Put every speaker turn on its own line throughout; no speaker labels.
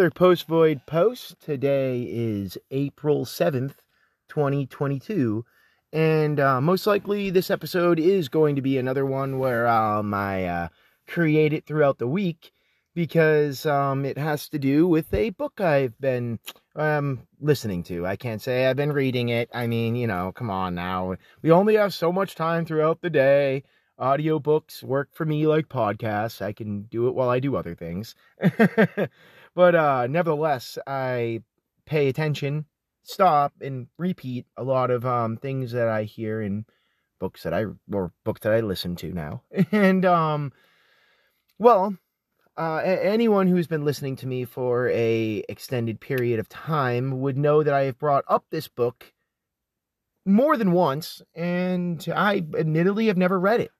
Another post void post. Today is April 7th, 2022. And uh, most likely, this episode is going to be another one where um, I uh, create it throughout the week because um, it has to do with a book I've been um, listening to. I can't say I've been reading it. I mean, you know, come on now. We only have so much time throughout the day. Audiobooks work for me like podcasts. I can do it while I do other things. but uh, nevertheless, I pay attention, stop, and repeat a lot of um, things that I hear in books that I or books that I listen to now. And um, well, uh, anyone who's been listening to me for a extended period of time would know that I have brought up this book more than once, and I admittedly have never read it.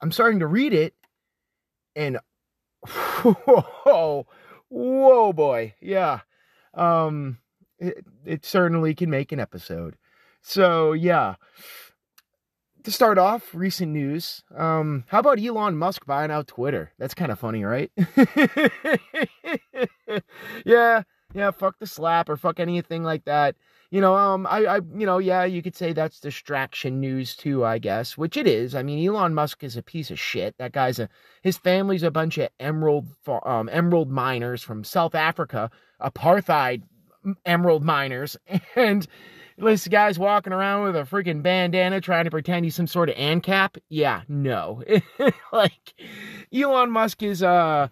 I'm starting to read it, and whoa, whoa, boy, yeah, um, it, it certainly can make an episode. So yeah, to start off, recent news. Um, how about Elon Musk buying out Twitter? That's kind of funny, right? yeah, yeah. Fuck the slap or fuck anything like that you know, um, I, I, you know, yeah, you could say that's distraction news too, I guess, which it is. I mean, Elon Musk is a piece of shit. That guy's a, his family's a bunch of emerald, um, emerald miners from South Africa, apartheid emerald miners, and this guy's walking around with a freaking bandana trying to pretend he's some sort of ANCAP. Yeah, no, like Elon Musk is, uh,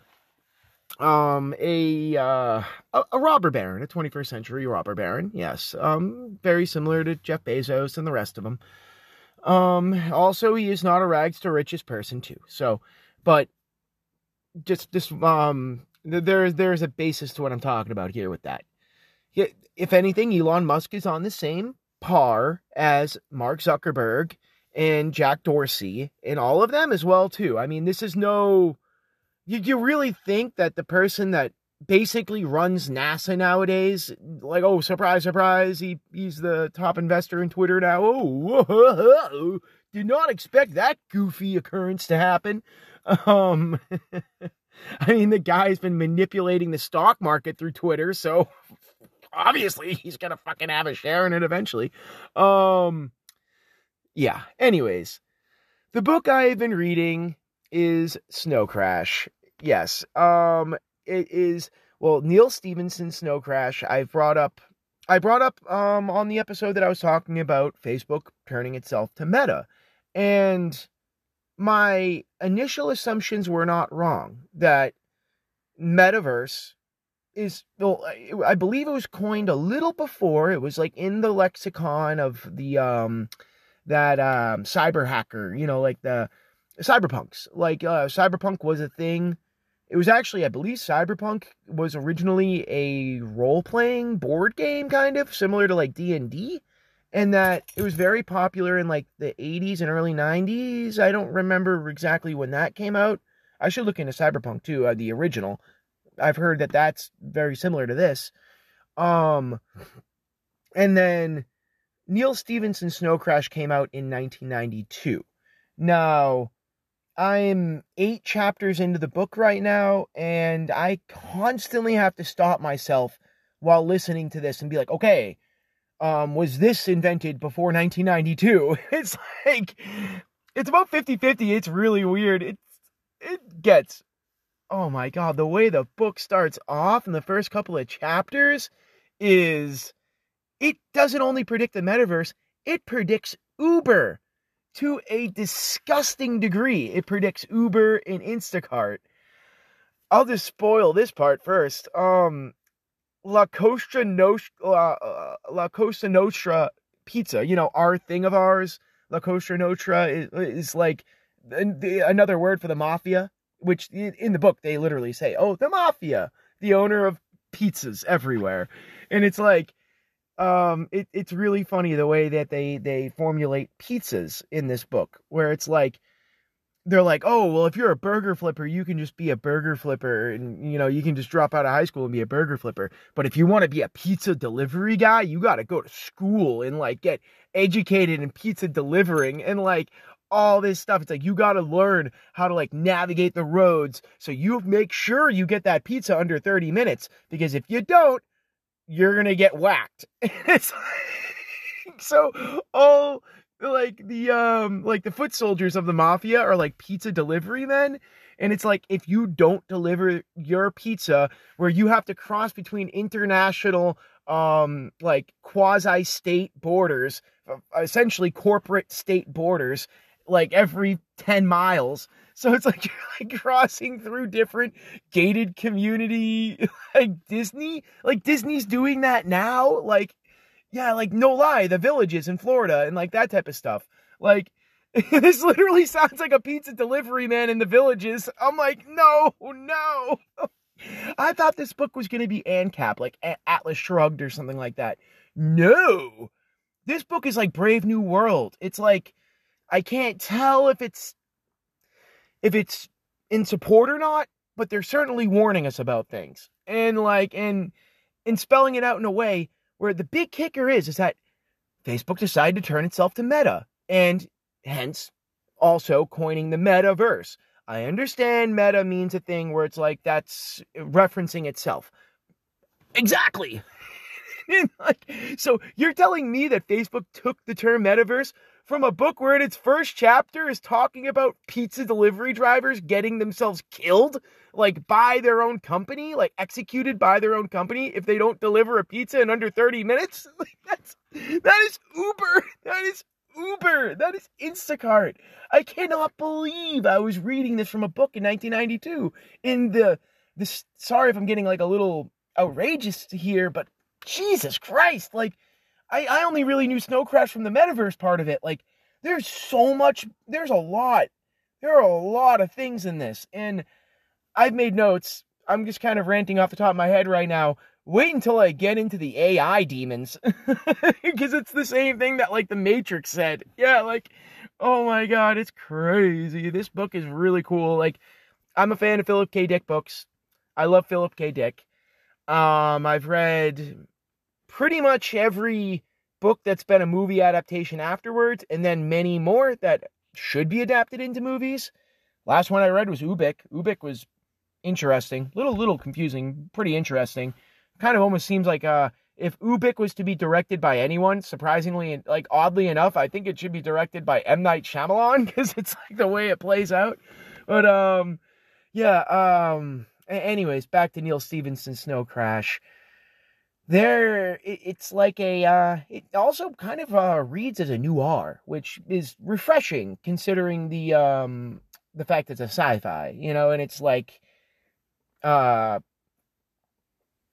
um a uh a, a, robber baron a 21st century robber baron yes um very similar to jeff bezos and the rest of them um also he is not a rags to riches person too. So but just this um there's there's a basis to what i'm talking about here with that. If anything elon musk is on the same par as mark zuckerberg and jack dorsey and all of them as well too. I mean this is no you, you really think that the person that basically runs NASA nowadays, like, oh, surprise, surprise, he, he's the top investor in Twitter now. Oh, whoa, did not expect that goofy occurrence to happen. Um, I mean, the guy's been manipulating the stock market through Twitter, so obviously he's gonna fucking have a share in it eventually. Um, yeah. Anyways, the book I've been reading is Snow Crash yes. Um, it is well Neal Stephenson Snow Crash. I brought up I brought up um on the episode that I was talking about Facebook turning itself to Meta, and my initial assumptions were not wrong. That metaverse is well, I believe it was coined a little before. It was like in the lexicon of the um that um cyber hacker, you know, like the cyberpunks. Like uh cyberpunk was a thing it was actually, I believe, Cyberpunk was originally a role-playing board game, kind of similar to like D and D, and that it was very popular in like the 80s and early 90s. I don't remember exactly when that came out. I should look into Cyberpunk too, uh, the original. I've heard that that's very similar to this. Um, and then Neal Stephenson Snow Crash came out in 1992. Now, I'm eight chapters into the book right now, and I constantly have to stop myself while listening to this and be like, okay, um, was this invented before 1992? It's like, it's about 50 50. It's really weird. It's, it gets, oh my god, the way the book starts off in the first couple of chapters is, it doesn't only predict the metaverse, it predicts Uber to a disgusting degree. It predicts Uber and Instacart. I'll just spoil this part first. Um, La Costa Nostra, La, uh, La Costa Nostra pizza. You know, our thing of ours. La Costa Nostra is, is like another word for the mafia, which in the book they literally say, "Oh, the mafia, the owner of pizzas everywhere," and it's like um, it, it's really funny the way that they they formulate pizzas in this book, where it's like they're like, oh well, if you're a burger flipper, you can just be a burger flipper, and you know you can just drop out of high school and be a burger flipper. But if you want to be a pizza delivery guy, you got to go to school and like get educated in pizza delivering, and like all this stuff. It's like you got to learn how to like navigate the roads so you make sure you get that pizza under 30 minutes because if you don't, you're to get whacked. it's like, so all like the um like the foot soldiers of the mafia are like pizza delivery men and it's like if you don't deliver your pizza where you have to cross between international um like quasi state borders essentially corporate state borders like every 10 miles. So it's like you're like crossing through different gated community like Disney. Like Disney's doing that now. Like, yeah, like no lie, the villages in Florida and like that type of stuff. Like this literally sounds like a pizza delivery man in the villages. I'm like, no, no. I thought this book was going to be ANCAP, like Atlas Shrugged or something like that. No. This book is like Brave New World. It's like I can't tell if it's if it's in support or not, but they're certainly warning us about things. And like and and spelling it out in a way where the big kicker is is that Facebook decided to turn itself to Meta and hence also coining the metaverse. I understand meta means a thing where it's like that's referencing itself. Exactly. like, so you're telling me that Facebook took the term metaverse from a book where in its first chapter is talking about pizza delivery drivers getting themselves killed like by their own company like executed by their own company if they don't deliver a pizza in under 30 minutes? Like that's that is uber that is uber that is instacart. I cannot believe i was reading this from a book in 1992 in the this sorry if i'm getting like a little outrageous here but jesus christ like I, I only really knew Snow Crash from the metaverse part of it. Like, there's so much, there's a lot. There are a lot of things in this. And I've made notes. I'm just kind of ranting off the top of my head right now. Wait until I get into the AI demons. Because it's the same thing that, like, the Matrix said. Yeah, like, oh my god, it's crazy. This book is really cool. Like, I'm a fan of Philip K. Dick books. I love Philip K. Dick. Um, I've read pretty much every book that's been a movie adaptation afterwards, and then many more that should be adapted into movies. Last one I read was Ubik. Ubik was interesting, little little confusing, pretty interesting. Kind of almost seems like uh if Ubik was to be directed by anyone, surprisingly and like oddly enough, I think it should be directed by M Night Shyamalan because it's like the way it plays out. But um, yeah. Um. Anyways, back to Neal Stephenson's Snow Crash there it's like a uh, it also kind of uh, reads as a noir which is refreshing considering the um the fact it's a sci-fi you know and it's like uh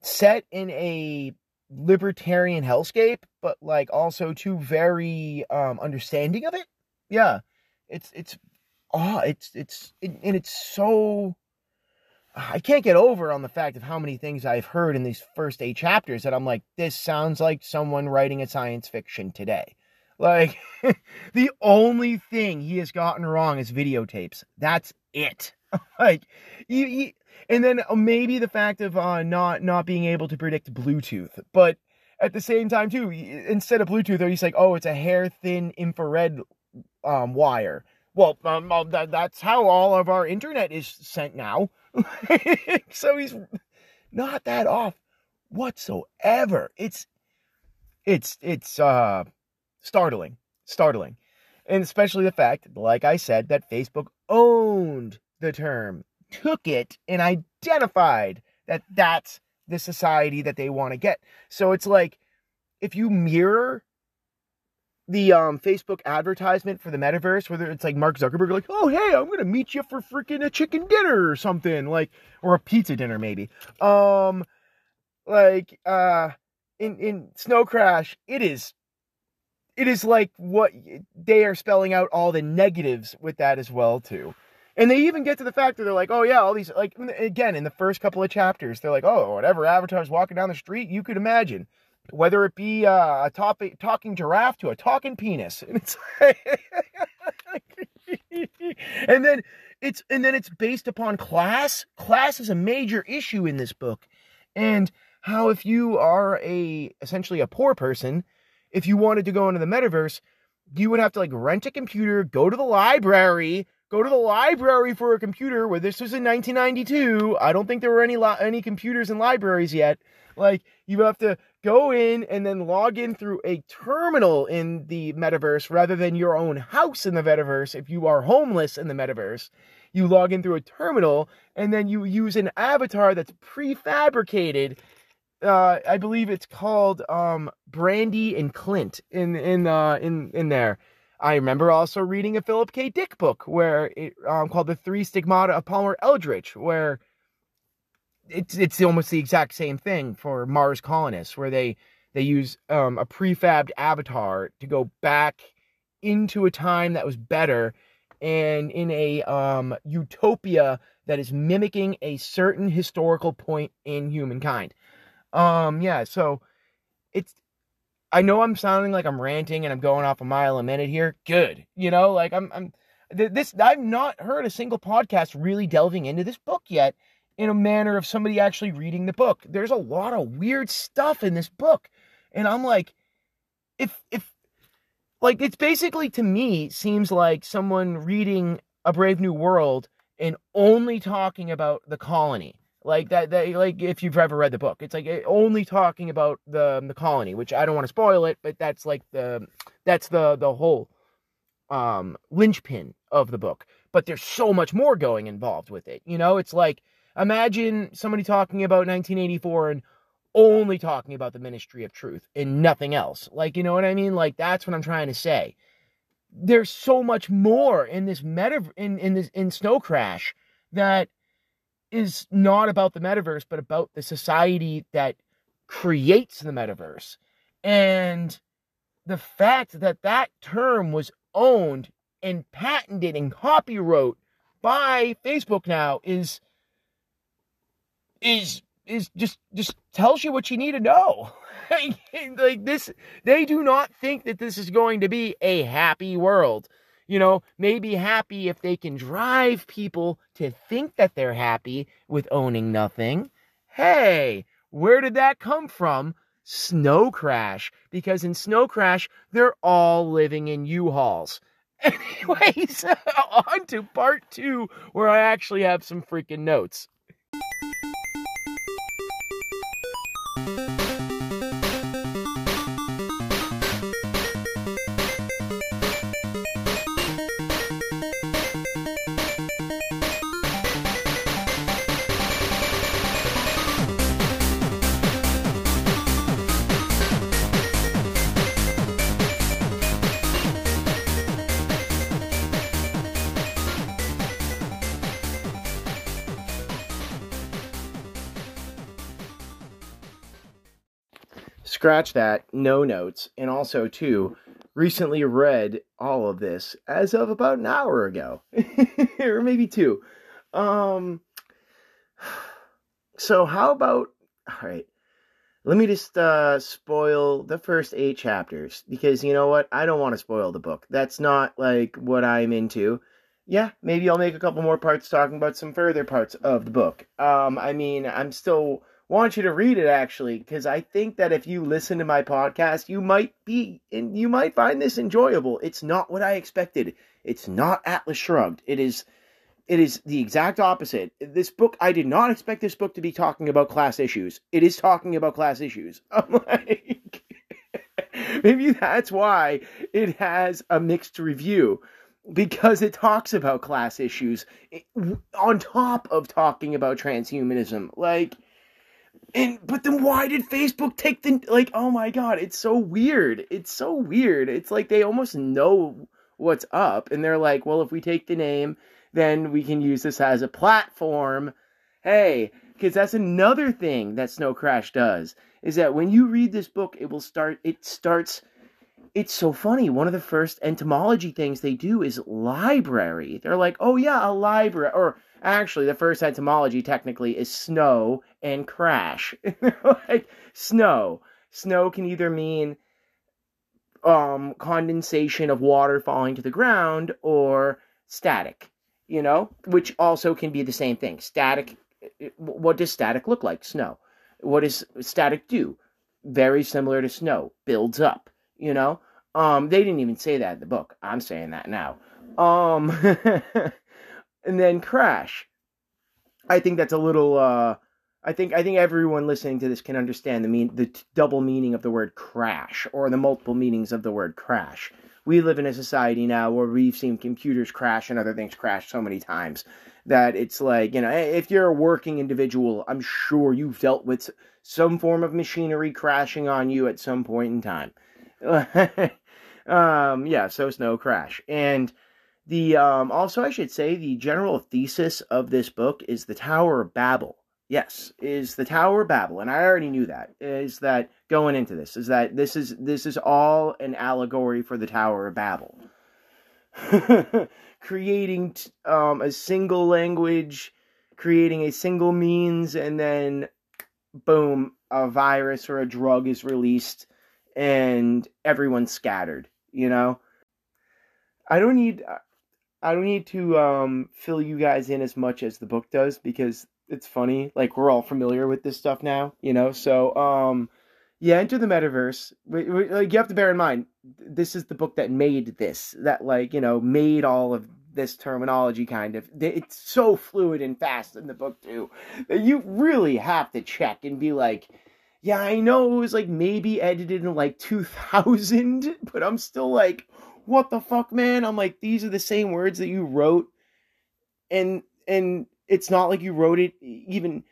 set in a libertarian hellscape but like also too very um understanding of it. Yeah. It's it's oh it's it's it, and it's so I can't get over on the fact of how many things I've heard in these first eight chapters that I'm like, this sounds like someone writing a science fiction today. Like, the only thing he has gotten wrong is videotapes. That's it. like, and then uh, maybe the fact of uh, not not being able to predict Bluetooth, but at the same time too, instead of Bluetooth, he's like, oh, it's a hair thin infrared um, wire. Well, um, that, that's how all of our internet is sent now. so he's not that off whatsoever. It's it's it's uh startling, startling, and especially the fact, like I said, that Facebook owned the term, took it, and identified that that's the society that they want to get. So it's like if you mirror the um Facebook advertisement for the metaverse, whether it's like Mark Zuckerberg, like, oh hey, I'm gonna meet you for freaking a chicken dinner or something, like, or a pizza dinner maybe. Um, like, uh, in in Snow Crash, it is, it is like what they are spelling out all the negatives with that as well too. And they even get to the fact that they're like, oh yeah, all these like again in the first couple of chapters, they're like, oh, whatever avatar's walking down the street, you could imagine whether it be uh, a topic, talking giraffe to a talking penis. And, and then it's and then it's based upon class. Class is a major issue in this book. And how if you are a essentially a poor person, if you wanted to go into the metaverse, you would have to like rent a computer, go to the library, go to the library for a computer. Where this was in 1992, I don't think there were any li- any computers in libraries yet. Like you have to go in and then log in through a terminal in the metaverse rather than your own house in the metaverse. If you are homeless in the metaverse, you log in through a terminal and then you use an avatar that's prefabricated. Uh, I believe it's called um, Brandy and Clint in in uh, in in there. I remember also reading a Philip K. Dick book where it um, called The Three Stigmata of Palmer Eldritch, where it's it's almost the exact same thing for Mars colonists, where they they use um, a prefabbed avatar to go back into a time that was better and in a um, utopia that is mimicking a certain historical point in humankind. Um, yeah, so it's I know I'm sounding like I'm ranting and I'm going off a mile a minute here. Good. You know, like I'm I'm this I've not heard a single podcast really delving into this book yet in a manner of somebody actually reading the book. There's a lot of weird stuff in this book. And I'm like if if like it's basically to me seems like someone reading A Brave New World and only talking about the colony. Like that, that like if you've ever read the book, it's like only talking about the the colony, which I don't want to spoil it, but that's like the that's the the whole um linchpin of the book. But there's so much more going involved with it. You know, it's like imagine somebody talking about 1984 and only talking about the ministry of truth and nothing else. Like, you know what I mean? Like that's what I'm trying to say. There's so much more in this meta in in this in Snow Crash that is not about the metaverse, but about the society that creates the metaverse. And the fact that that term was owned and patented and copyrighted by Facebook now is is is just just tells you what you need to know. like this they do not think that this is going to be a happy world you know, may be happy if they can drive people to think that they're happy with owning nothing. Hey, where did that come from? Snow Crash. Because in Snow Crash, they're all living in U-Hauls. Anyways, on to part two, where I actually have some freaking notes. Scratch that, no notes, and also too, recently read all of this as of about an hour ago, or maybe two. Um, so how about all right? Let me just uh, spoil the first eight chapters because you know what? I don't want to spoil the book. That's not like what I'm into. Yeah, maybe I'll make a couple more parts talking about some further parts of the book. Um, I mean, I'm still want you to read it actually because I think that if you listen to my podcast, you might be and you might find this enjoyable. It's not what I expected. It's not Atlas Shrugged. It is it is the exact opposite. This book I did not expect this book to be talking about class issues. It is talking about class issues. I'm like maybe that's why it has a mixed review because it talks about class issues on top of talking about transhumanism. Like and but then why did Facebook take the like oh my god, it's so weird. It's so weird. It's like they almost know what's up and they're like, well, if we take the name, then we can use this as a platform. Hey, because that's another thing that Snow Crash does is that when you read this book, it will start it starts it's so funny. One of the first entomology things they do is library. They're like, "Oh yeah, a library," or Actually, the first entomology technically is snow and crash. like snow. Snow can either mean um, condensation of water falling to the ground or static, you know, which also can be the same thing. Static, what does static look like? Snow. What does static do? Very similar to snow, builds up, you know. Um, they didn't even say that in the book. I'm saying that now. Um, and then crash. I think that's a little. Uh, I think I think everyone listening to this can understand the mean the t- double meaning of the word crash or the multiple meanings of the word crash. We live in a society now where we've seen computers crash and other things crash so many times that it's like you know if you're a working individual, I'm sure you've dealt with some form of machinery crashing on you at some point in time. um, yeah, so snow crash and the um, also I should say the general thesis of this book is the Tower of Babel. Yes, is the Tower of Babel, and I already knew that. Is that going into this? Is that this is this is all an allegory for the Tower of Babel, creating um, a single language, creating a single means, and then boom, a virus or a drug is released, and everyone's scattered. You know, I don't need I don't need to um, fill you guys in as much as the book does because it's funny. Like we're all familiar with this stuff now, you know. So um, yeah, Enter the Metaverse. Like you have to bear in mind, this is the book that made this. That like you know made all of this terminology kind of. It's so fluid and fast in the book too that you really have to check and be like. Yeah, I know it was like maybe edited in like 2000, but I'm still like, what the fuck, man? I'm like, these are the same words that you wrote, and and it's not like you wrote it even.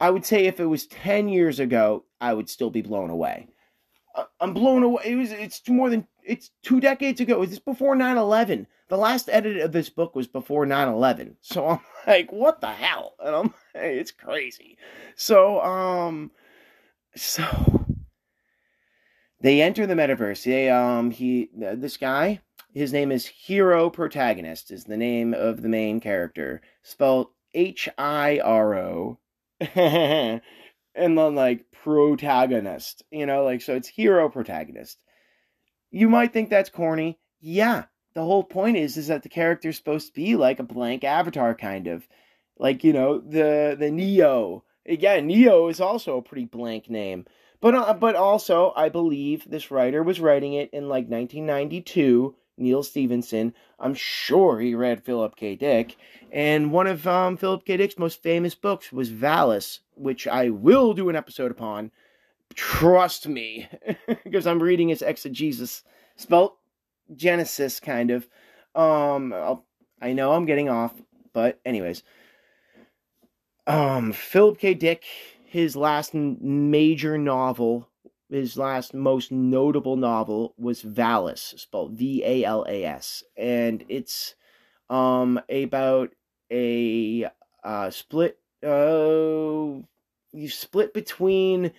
I would say if it was ten years ago, I would still be blown away. I'm blown away. It was. It's more than. It's two decades ago. It's before 9/11. The last edit of this book was before 9/11. So I'm like, what the hell? And I'm. It's crazy. So um. So they enter the metaverse. They um he this guy his name is Hero Protagonist is the name of the main character spelled H I R O and then like protagonist you know like so it's hero Protagonist. You might think that's corny. Yeah, the whole point is is that the character's supposed to be like a blank avatar kind of like you know the the Neo. Again, Neo is also a pretty blank name. But uh, but also, I believe this writer was writing it in like 1992. Neal Stephenson. I'm sure he read Philip K. Dick, and one of um, Philip K. Dick's most famous books was Valis, which I will do an episode upon. Trust me, because I'm reading his exegesis, spelt Genesis, kind of. Um, I'll, I know I'm getting off, but anyways, um, Philip K. Dick his last major novel, his last most notable novel was Valis, spelled V A L A S, and it's um about a uh, split. Uh, you split between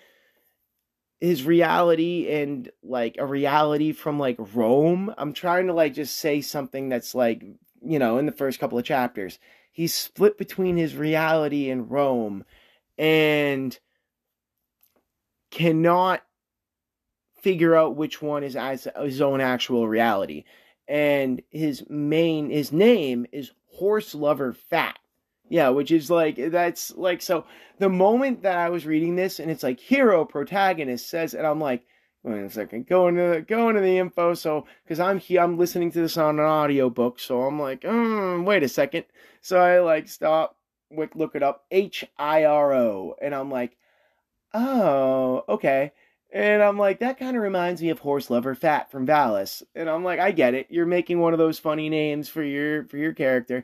his reality and like a reality from like Rome. I'm trying to like just say something that's like you know in the first couple of chapters. He's split between his reality and Rome and cannot figure out which one is his own actual reality. And his main his name is Horse Lover Fat. Yeah, which is like that's like so the moment that I was reading this and it's like hero protagonist says and I'm like wait a second go into the, go into the info so because I'm here I'm listening to this on an audio book so I'm like mm, wait a second so I like stop look it up, H I R O, and I'm like, oh, okay. And I'm like, that kind of reminds me of Horse Lover Fat from Valis. And I'm like, I get it. You're making one of those funny names for your for your character.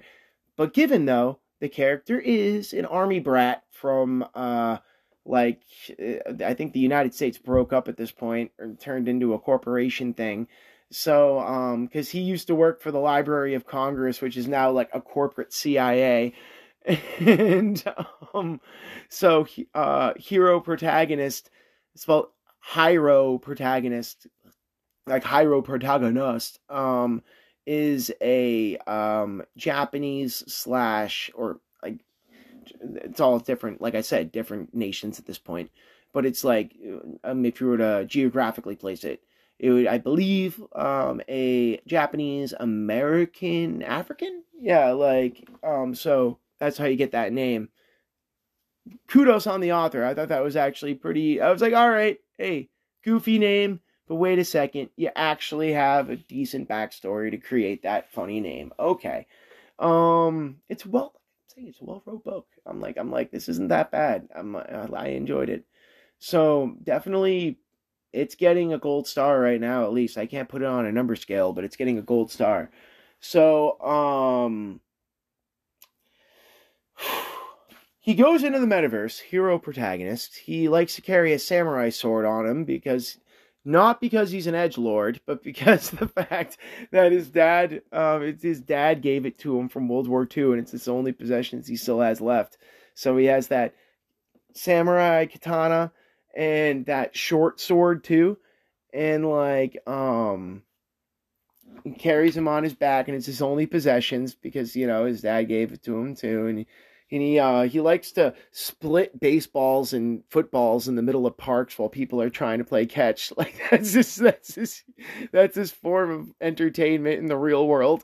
But given though, the character is an army brat from uh like uh, I think the United States broke up at this point or turned into a corporation thing. So um cuz he used to work for the Library of Congress, which is now like a corporate CIA and um, so uh, hero protagonist spelled Hiro protagonist, like Hyro protagonist, um, is a um Japanese slash or like it's all different. Like I said, different nations at this point, but it's like um, if you were to geographically place it, it would, I believe, um, a Japanese American African. Yeah, like um, so that's how you get that name. Kudos on the author. I thought that was actually pretty. I was like, all right, hey, goofy name, But wait a second, you actually have a decent backstory to create that funny name. Okay. Um, it's well, I'm saying it's a well wrote book. I'm like, I'm like, this isn't that bad. I'm, I enjoyed it. So definitely, it's getting a gold star right now. At least I can't put it on a number scale, but it's getting a gold star. So, um, he goes into the metaverse, hero protagonist. He likes to carry a samurai sword on him because not because he's an edge lord, but because the fact that his dad, um, it's his dad gave it to him from World War II, and it's his only possessions he still has left. So he has that samurai katana and that short sword too, and like um, he carries him on his back, and it's his only possessions because you know his dad gave it to him too, and. He, and he uh, he likes to split baseballs and footballs in the middle of parks while people are trying to play catch. Like that's his that's his that's his form of entertainment in the real world.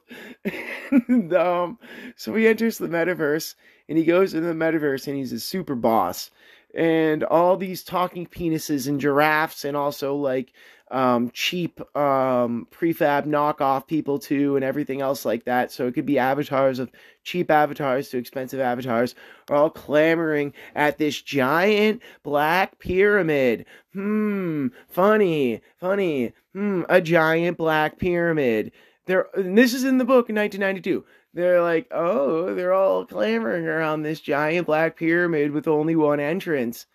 and, um, so he enters the metaverse and he goes into the metaverse and he's a super boss. And all these talking penises and giraffes and also like um, cheap um, prefab knockoff people too, and everything else like that. So it could be avatars of cheap avatars to expensive avatars, are all clamoring at this giant black pyramid. Hmm, funny, funny. Hmm, a giant black pyramid. There, this is in the book in 1992 they're like, oh, they're all clamoring around this giant black pyramid with only one entrance.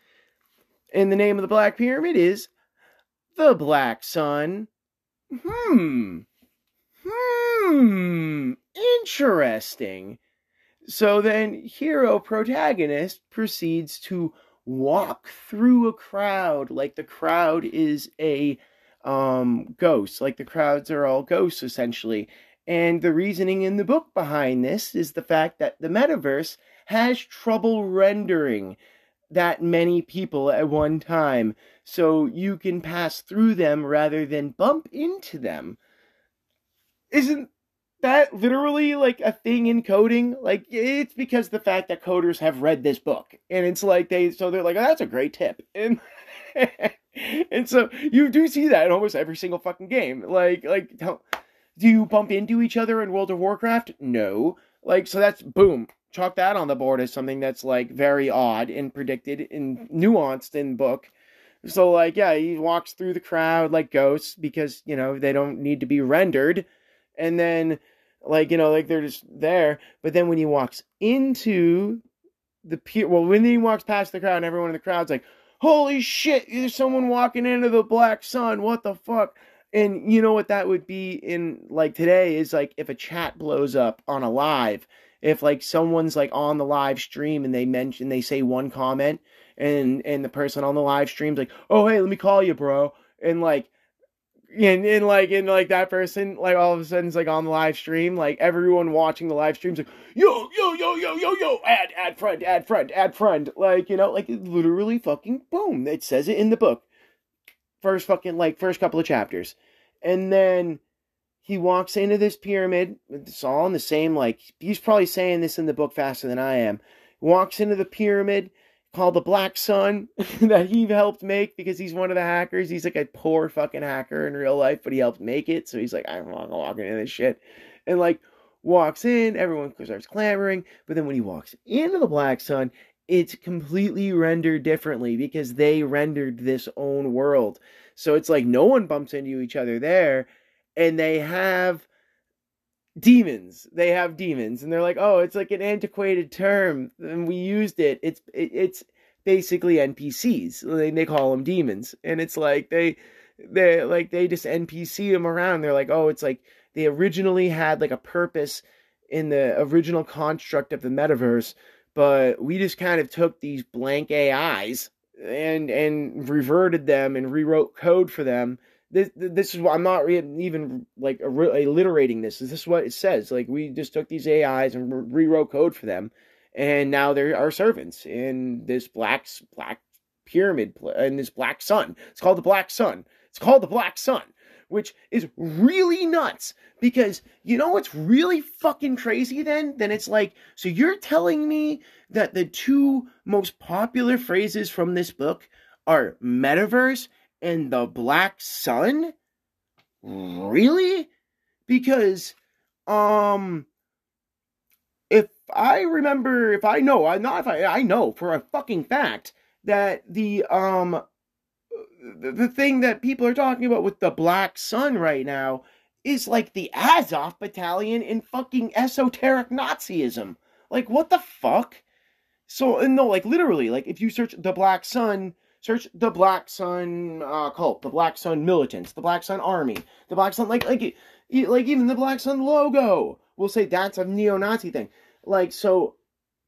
And the name of the black pyramid is the Black Sun. Hmm. Hmm. Interesting. So then, hero protagonist proceeds to walk through a crowd like the crowd is a um, ghost, like the crowds are all ghosts essentially. And the reasoning in the book behind this is the fact that the metaverse has trouble rendering that many people at one time, so you can pass through them rather than bump into them. Isn't that literally like a thing in coding? Like it's because the fact that coders have read this book, and it's like they so they're like, oh, that's a great tip, and and so you do see that in almost every single fucking game. Like like do you bump into each other in World of Warcraft? No. Like so that's boom chalk that on the board as something that's like very odd and predicted and nuanced in book. So like yeah, he walks through the crowd like ghosts because you know they don't need to be rendered, and then like you know like they're just there. But then when he walks into the pier, well when he walks past the crowd, and everyone in the crowd's like, "Holy shit! There's someone walking into the black sun! What the fuck?" And you know what that would be in like today is like if a chat blows up on a live if like someone's like on the live stream and they mention they say one comment and and the person on the live stream's like, "Oh, hey, let me call you, bro." And like and, and like and like that person like all of a sudden is like on the live stream like everyone watching the live stream's like yo yo yo yo yo yo add add friend add friend add friend like you know like literally fucking boom it says it in the book first fucking like first couple of chapters and then he walks into this pyramid. It's all in the same, like, he's probably saying this in the book faster than I am. Walks into the pyramid called the Black Sun that he helped make because he's one of the hackers. He's like a poor fucking hacker in real life, but he helped make it. So he's like, I'm not walking into this shit. And like, walks in, everyone starts clamoring. But then when he walks into the Black Sun, it's completely rendered differently because they rendered this own world. So it's like no one bumps into each other there and they have demons. They have demons, and they're like, oh, it's like an antiquated term, and we used it. It's it, it's basically NPCs. They they call them demons, and it's like they they like they just NPC them around. They're like, oh, it's like they originally had like a purpose in the original construct of the metaverse, but we just kind of took these blank AIs and and reverted them and rewrote code for them this this is what I'm not even like alliterating this. This is what it says. Like we just took these AIs and rewrote code for them, and now they're our servants in this black black pyramid and this black sun. It's called the Black Sun. It's called the Black Sun, which is really nuts because you know what's really fucking crazy. Then then it's like so you're telling me that the two most popular phrases from this book are metaverse and the Black Sun? Really? Because, um, if I remember, if I know, I'm not if I, I know for a fucking fact that the, um, the, the thing that people are talking about with the Black Sun right now is like the Azov battalion in fucking esoteric Nazism. Like, what the fuck? So, no, like, literally, like, if you search the Black Sun, search the Black Sun uh, cult, the Black Sun militants, the Black Sun army, the Black Sun, like, like, like, even the Black Sun logo will say that's a neo Nazi thing. Like, so,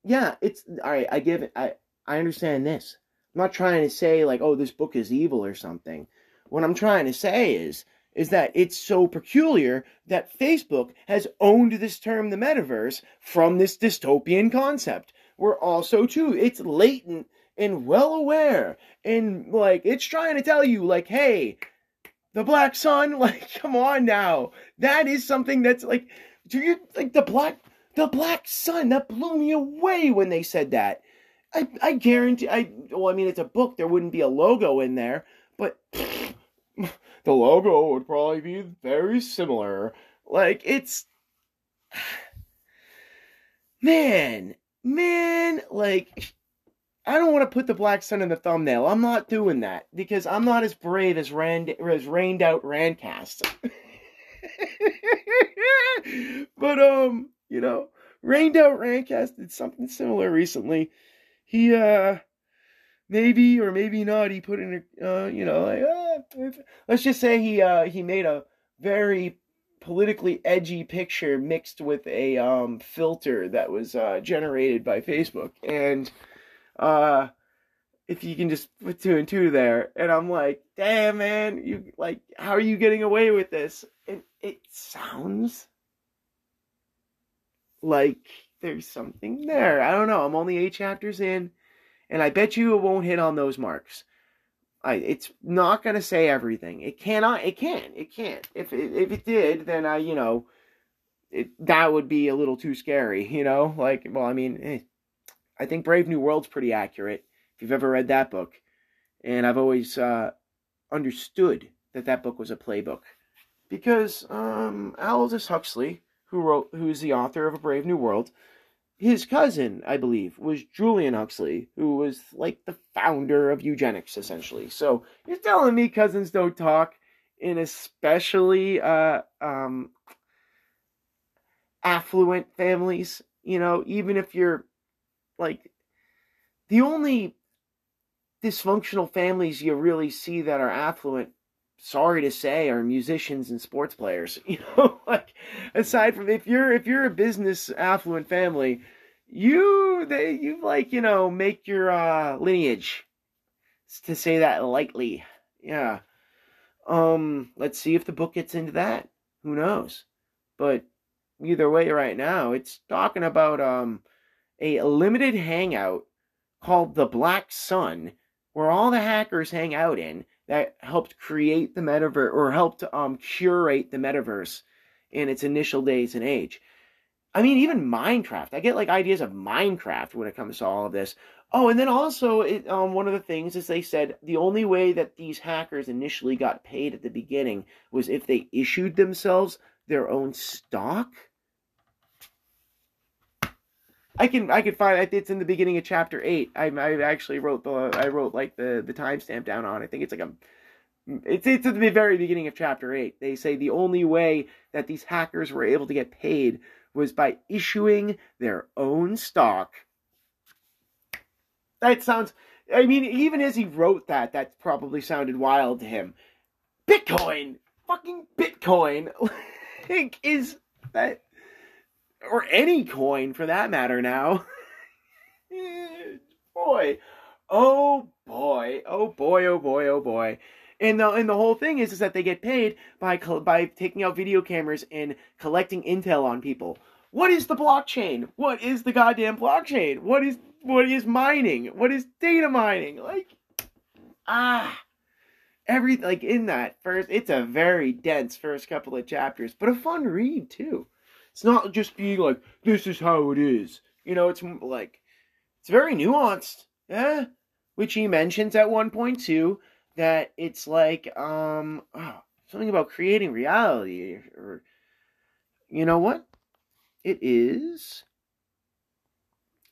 yeah, it's, alright, I give it, I, I understand this. I'm not trying to say, like, oh, this book is evil or something. What I'm trying to say is, is that it's so peculiar that Facebook has owned this term, the metaverse, from this dystopian concept. We're also, too, it's latent and well aware. And, like, it's trying to tell you, like, hey, the Black Sun, like, come on now. That is something that's, like, do you, like, the Black, the Black Sun, that blew me away when they said that. I, I guarantee, I, well, I mean, it's a book, there wouldn't be a logo in there, but the logo would probably be very similar. Like, it's. Man, man, like. I don't want to put the Black Sun in the thumbnail. I'm not doing that because I'm not as brave as Rand as rained out Randcast. but um, you know, rained out Randcast did something similar recently. He uh maybe or maybe not he put in a uh, you know like uh, let's just say he uh, he made a very politically edgy picture mixed with a um, filter that was uh, generated by Facebook. And uh, if you can just put two and two there and I'm like damn man you like how are you getting away with this? And it sounds like there's something there I don't know I'm only eight chapters in and I bet you it won't hit on those marks. I, it's not going to say everything. It cannot. It can't. It can't. If it, if it did, then I, you know, it, that would be a little too scary. You know, like, well, I mean, eh, I think Brave New World's pretty accurate. If you've ever read that book, and I've always uh, understood that that book was a playbook because um, Aldous Huxley, who wrote, who is the author of A Brave New World, his cousin, I believe, was Julian Huxley, who was like the founder of eugenics, essentially. So you're telling me cousins don't talk in especially uh, um, affluent families, you know, even if you're like the only dysfunctional families you really see that are affluent sorry to say are musicians and sports players. You know like aside from if you're if you're a business affluent family you they you like you know make your uh lineage to say that lightly. Yeah. Um let's see if the book gets into that. Who knows? But either way right now it's talking about um a limited hangout called the black sun where all the hackers hang out in that helped create the metaverse or helped um, curate the metaverse in its initial days and age. I mean, even Minecraft. I get like ideas of Minecraft when it comes to all of this. Oh, and then also, it, um, one of the things is they said the only way that these hackers initially got paid at the beginning was if they issued themselves their own stock. I can I can find it's in the beginning of chapter eight. I I actually wrote the I wrote like the the timestamp down on. I think it's like a it's it's at the very beginning of chapter eight. They say the only way that these hackers were able to get paid was by issuing their own stock. That sounds. I mean, even as he wrote that, that probably sounded wild to him. Bitcoin, fucking Bitcoin, like is that or any coin for that matter now. boy, oh boy, oh boy, oh boy, oh boy. And the and the whole thing is is that they get paid by by taking out video cameras and collecting intel on people. What is the blockchain? What is the goddamn blockchain? What is what is mining? What is data mining? Like ah every like in that first it's a very dense first couple of chapters, but a fun read too. It's not just being like, this is how it is. You know, it's like, it's very nuanced. Yeah. Which he mentions at one point too, that it's like um oh, something about creating reality or you know what? It is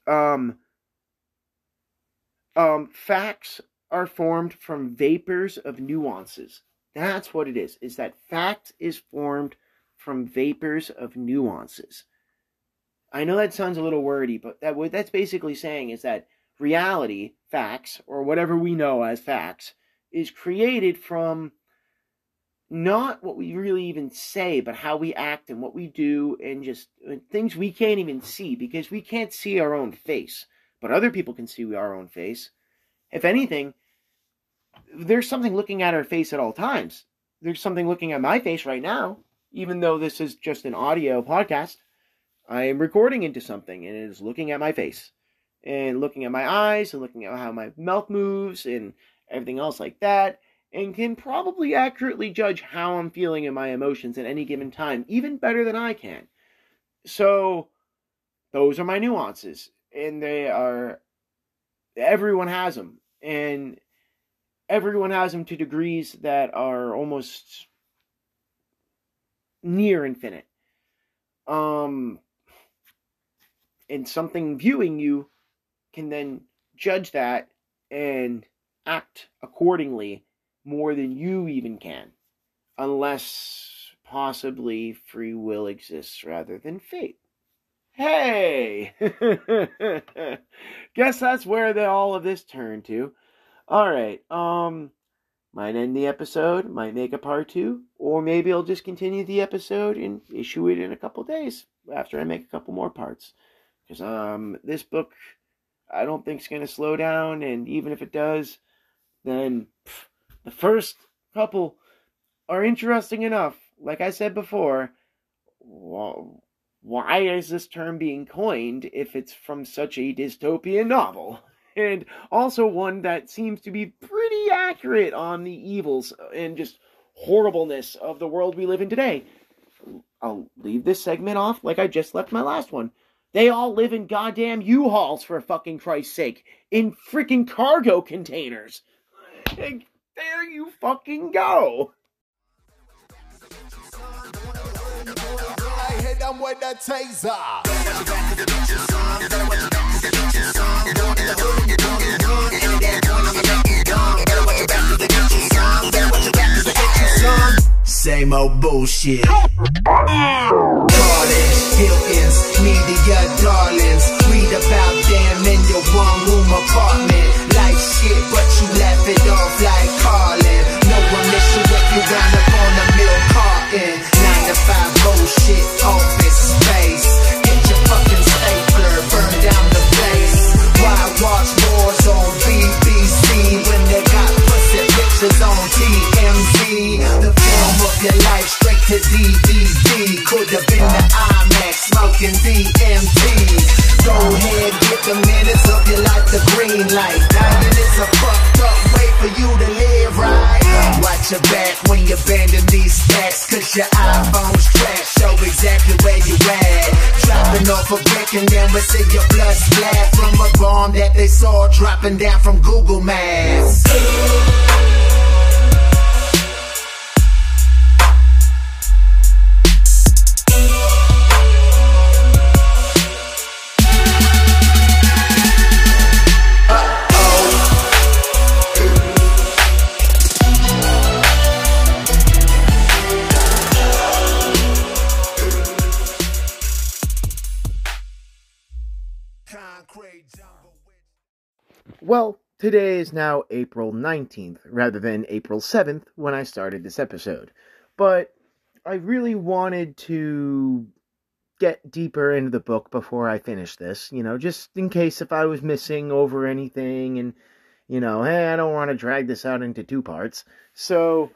um um facts are formed from vapors of nuances. That's what it is. Is that fact is formed from vapors of nuances. I know that sounds a little wordy, but that what that's basically saying is that reality, facts, or whatever we know as facts, is created from not what we really even say, but how we act and what we do, and just uh, things we can't even see because we can't see our own face, but other people can see our own face. If anything, there's something looking at our face at all times. There's something looking at my face right now, even though this is just an audio podcast. I am recording into something and it is looking at my face and looking at my eyes and looking at how my mouth moves and everything else like that and can probably accurately judge how I'm feeling and my emotions at any given time, even better than I can. So, those are my nuances, and they are, everyone has them, and everyone has them to degrees that are almost near infinite. Um, and something viewing you can then judge that and act accordingly more than you even can, unless possibly free will exists rather than fate. Hey! Guess that's where the, all of this turned to. Alright, um, might end the episode, might make a part two, or maybe I'll just continue the episode and issue it in a couple days after I make a couple more parts. Because, um, this book, I don't think is going to slow down, and even if it does, then pff, the first couple are interesting enough. Like I said before, why is this term being coined if it's from such a dystopian novel? And also one that seems to be pretty accurate on the evils and just horribleness of the world we live in today. I'll leave this segment off like I just left my last one. They all live in goddamn U-Hauls for fucking Christ's sake. In freaking cargo containers. There you fucking go. I hit them with taser. Same old bullshit. Gardens, Hiltons, media darlings. Read about them in your one room apartment. Like shit, but you laugh it off like Carlin. No one you if you round up on a milk carton. Nine to five bullshit, office space. Get your fucking watch wars on BBC when they got pussy pictures on TMZ? The film of your life straight to DVD. Could have been the IMAX, smoking DMT. Go ahead, get the minutes of your life, the green light. Dying is a fucked up way for you to live, right? Watch your back when you abandon these stacks, cause your iPhone's trash. Show exactly where you at. Dropping off a brick and then we see your blood splat from a bomb that they saw dropping down from Google Maps. Well, today is now April 19th rather than April 7th when I started this episode. But I really wanted to get deeper into the book before I finish this, you know, just in case if I was missing over anything and, you know, hey, I don't want to drag this out into two parts. So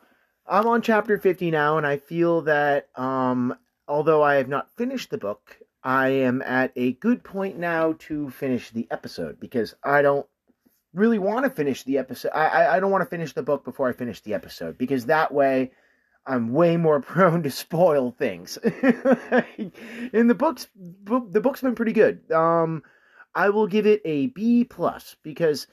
I'm on chapter 50 now, and I feel that um, although I have not finished the book, I am at a good point now to finish the episode because I don't really want to finish the episode. I, I, I don't want to finish the book before I finish the episode because that way I'm way more prone to spoil things. and the book's the book's been pretty good. Um, I will give it a B plus because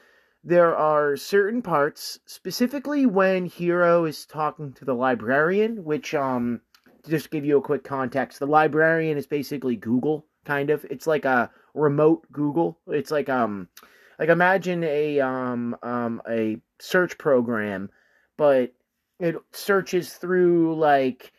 there are certain parts, specifically when Hero is talking to the librarian, which, um, just give you a quick context, the librarian is basically Google, kind of. It's like a remote Google. It's like, um, like imagine a, um, um, a search program, but it searches through like,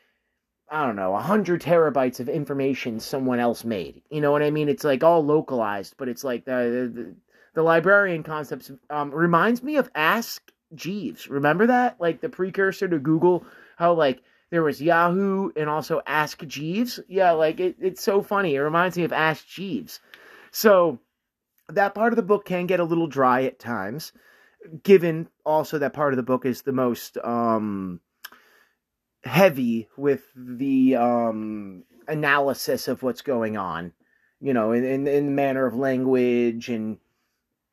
I don't know, a hundred terabytes of information someone else made. You know what I mean? It's like all localized, but it's like the, the the librarian concepts um, reminds me of Ask Jeeves. Remember that? Like the precursor to Google, how like there was Yahoo and also Ask Jeeves. Yeah, like it, it's so funny. It reminds me of Ask Jeeves. So that part of the book can get a little dry at times, given also that part of the book is the most um, heavy with the um, analysis of what's going on. You know, in, in, in the manner of language and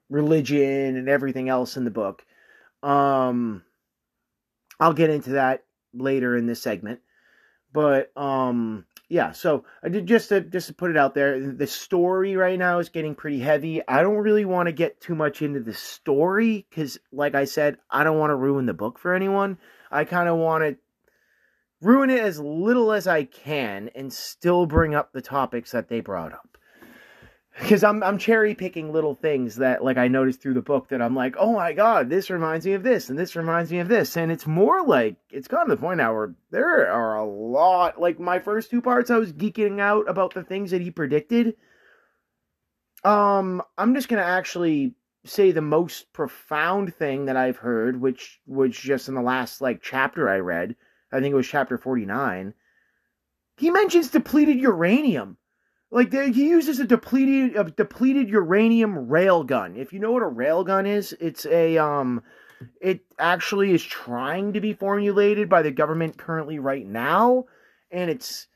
religion and everything else in the book. Um, I'll get into that later in this segment, but um, yeah. So I did just to just to put it out there. The story right now is getting pretty heavy. I don't really want to get too much into the story because, like I said, I don't want to ruin the book for anyone. I kind of want to ruin it as little as I can and still bring up the topics that they brought up because I'm I'm cherry picking little things that like I noticed through the book that I'm like, oh my god, this reminds me of this and this reminds me of this, and it's more like it's gotten to the point now where there are a lot. Like my first two parts, I was geeking out about the things that he predicted. Um, I'm just gonna actually say the most profound thing that I've heard, which was just in the last like chapter I read. I think it was chapter 49. He mentions depleted uranium. Like he uses a depleted a depleted uranium railgun. If you know what a railgun is, it's a um it actually is trying to be formulated by the government currently right now and it's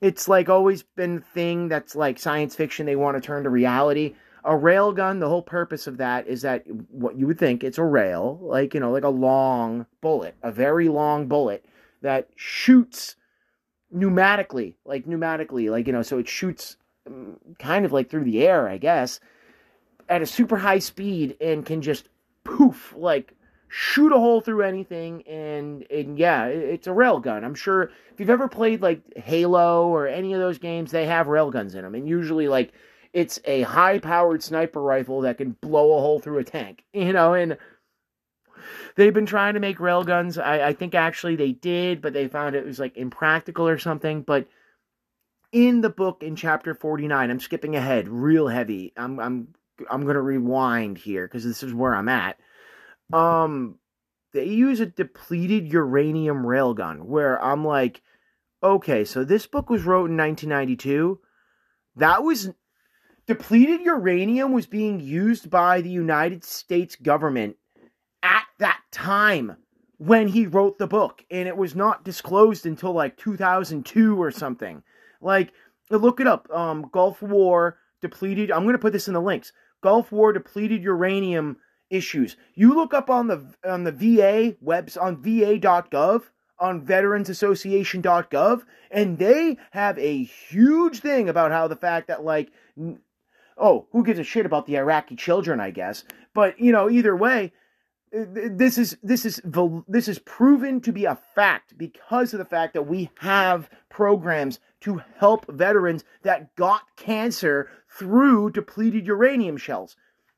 it's like always been a thing that's like science fiction they want to turn to reality. A railgun, the whole purpose of that is that what you would think it's a rail, like you know, like a long bullet, a very long bullet that shoots pneumatically, like pneumatically, like you know, so it shoots um, kind of like through the air, I guess, at a super high speed and can just poof, like shoot a hole through anything. And and yeah it's a railgun i'm sure if you've ever played like halo or any of those games they have railguns in them and usually like it's a high powered sniper rifle that can blow a hole through a tank you know? And They've been trying to make railguns. I, I think actually they did, but they found it was like impractical or something. But in the book in chapter 49, I'm skipping ahead real heavy. I'm I'm I'm to rewind here because this is where I'm at. Um they use a depleted uranium railgun where I'm like okay, so this book was wrote in 1992. That was depleted uranium was being used by the United States government at that time when he wrote the book and it was not disclosed until like 2002 or something. Like look it up um gulf war depleted i'm going to put this in the links gulf war depleted uranium issues. You look up on the on the va webs on va.gov on veteransassociation.gov and they have a huge thing about how the fact that like oh who gives a shit about the iraqi children i guess. But you know either way this is this is this is proven to be a fact because of the fact that we have programs to help veterans that got cancer through depleted uranium shells.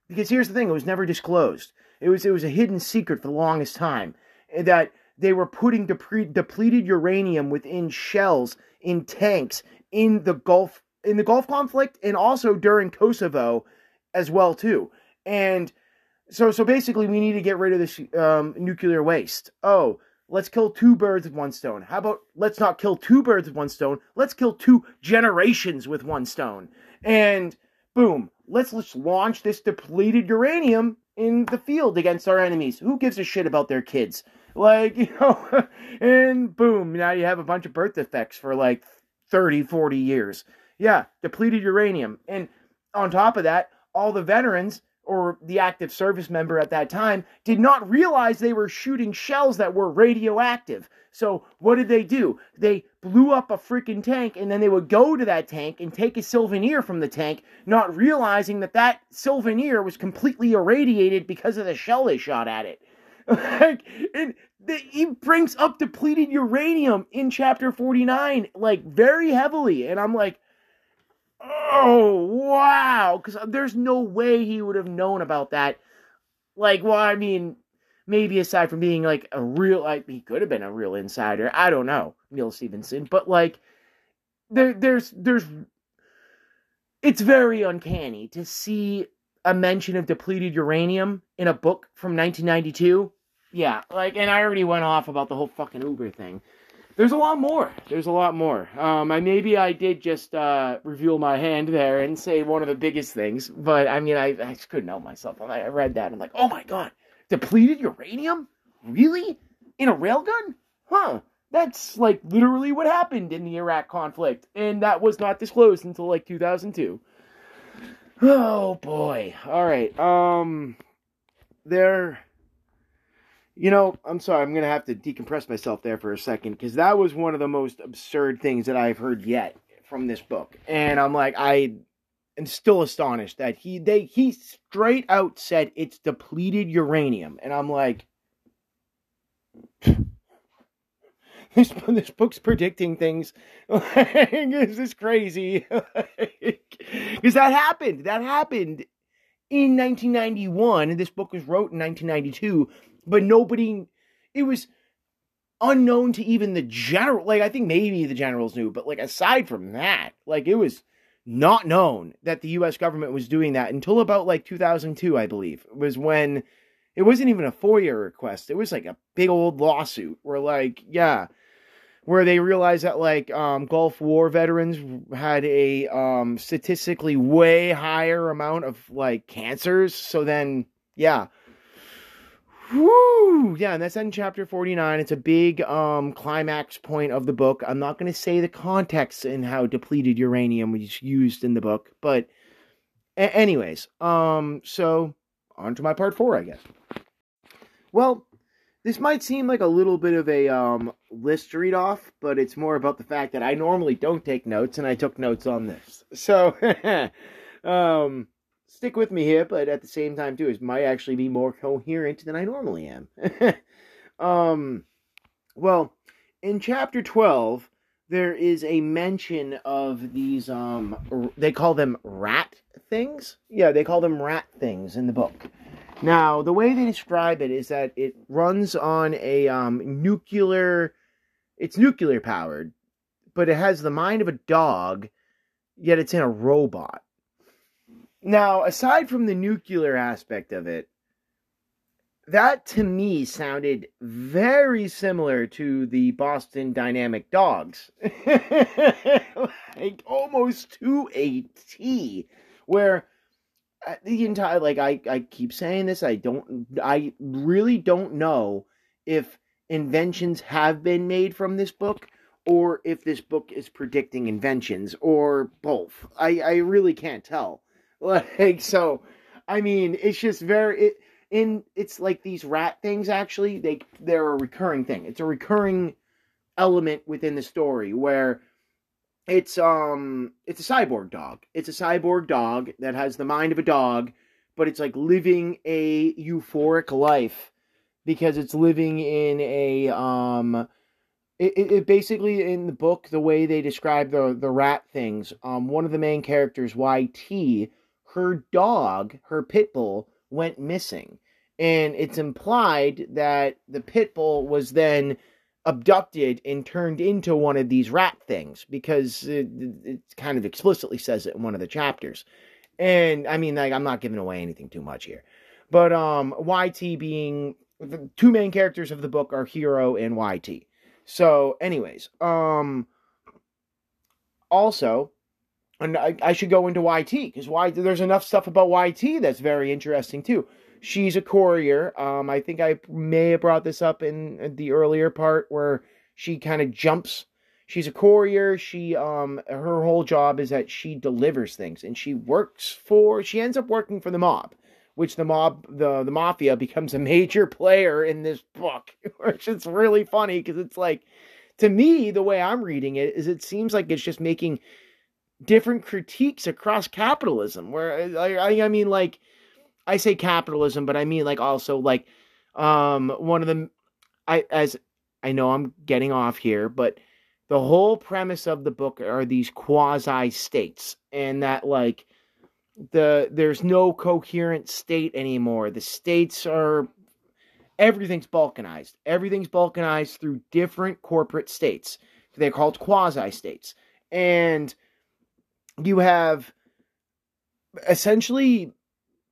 Because here's the thing, it was never disclosed. It was it was a hidden secret for the longest time eh, that they were putting depre- depleted uranium within shells in tanks in the Gulf in the Gulf conflict and also during Kosovo as well too. And so so basically, we need to get rid of this um, nuclear waste. Oh, let's kill two birds with one stone. How about let's not kill two birds with one stone? Let's kill two generations with one stone. And boom, let's let's launch this depleted uranium in the field against our enemies. Who gives a shit about their kids? Like, you know, and boom, now you have a bunch of birth defects for like 30, 40 years. Yeah, depleted uranium. And on top of that, all the veterans or the active service member at that time did not realize they were shooting shells that were radioactive. So what did they do? They blew up a freaking tank and then they would go to that tank and take a souvenir from the tank, not realizing that that souvenir was completely irradiated because of the shell they shot at it. like, and the, he brings up depleted uranium in chapter 49, like very heavily. And I'm like, oh, wow. Because there's no way he would have known about that. Like, well, I mean, maybe aside from being like a real, like, he could have been a real insider. I don't know, Neal Stephenson But like, there, there's, there's, it's very uncanny to see a mention of depleted uranium in a book from 1992 yeah, like, and I already went off about the whole fucking Uber thing. There's a lot more. There's a lot more. Um, I maybe I did just uh, reveal my hand there and say one of the biggest things, but I mean, I, I just couldn't help myself. I read that and I'm like, oh my god, depleted uranium? Really? In a railgun? Huh? That's like literally what happened in the Iraq conflict, and that was not disclosed until like 2002. Oh boy. All right. Um, there you know, I'm sorry, I'm going to have to decompress myself there for a second because that was one of the most absurd things that I've heard yet from this book. And I'm like, I am still astonished that he they he straight out said it's depleted uranium. And I'm like this this book's predicting things. this is crazy. Because that happened. That happened in 1991. This book was wrote in 1992 but nobody, it was unknown to even the general. Like, I think maybe the generals knew, but like, aside from that, like, it was not known that the US government was doing that until about like 2002, I believe, was when it wasn't even a FOIA request. It was like a big old lawsuit where, like, yeah, where they realized that like um, Gulf War veterans had a um, statistically way higher amount of like cancers. So then, yeah, Whoo! Yeah, and that's in chapter 49. It's a big um climax point of the book. I'm not going to say the context and how depleted uranium was used in the book, but a- anyways, um so on to my part 4, I guess. Well, this might seem like a little bit of a um list read off, but it's more about the fact that I normally don't take notes and I took notes on this. So, um stick with me here, but at the same time too, it might actually be more coherent than I normally am. um, well, in chapter twelve, there is a mention of these. Um, they call them rat things. Yeah, they call them rat things in the book. Now, the way they describe it is that it runs on a um, nuclear. It's nuclear powered, but it has the mind of a dog, yet it's in a robot. Now, aside from the nuclear aspect of it, that to me sounded very similar to the Boston Dynamic Dogs. like almost to a T. Where uh, the entire like I, I keep saying this, I don't I really don't know if inventions have been made from this book or if this book is predicting inventions or both. I, I really can't tell. Like so, I mean, it's just very it in it's like these rat things. Actually, they they're a recurring thing. It's a recurring element within the story where it's um it's a cyborg dog. It's a cyborg dog that has the mind of a dog, but it's like living a euphoric life because it's living in a um it, it, basically in the book the way they describe the the rat things um one of the main characters YT her dog, her pit bull, went missing. And it's implied that the pit bull was then abducted and turned into one of these rat things because it, it kind of explicitly says it in one of the chapters. And I mean, like, I'm not giving away anything too much here. But um, YT being the two main characters of the book are Hero and YT. So, anyways, um, also and I, I should go into YT because why there's enough stuff about YT that's very interesting too. She's a courier. Um, I think I may have brought this up in the earlier part where she kind of jumps. She's a courier. She um her whole job is that she delivers things and she works for she ends up working for the mob, which the mob, the the mafia becomes a major player in this book, which is really funny because it's like, to me, the way I'm reading it is, it seems like it's just making different critiques across capitalism. Where I, I mean, like, I say capitalism, but I mean like also like, um, one of the, I as I know I'm getting off here, but the whole premise of the book are these quasi states, and that like the there's no coherent state anymore. The states are everything's balkanized. Everything's balkanized through different corporate states. They're called quasi states. And you have essentially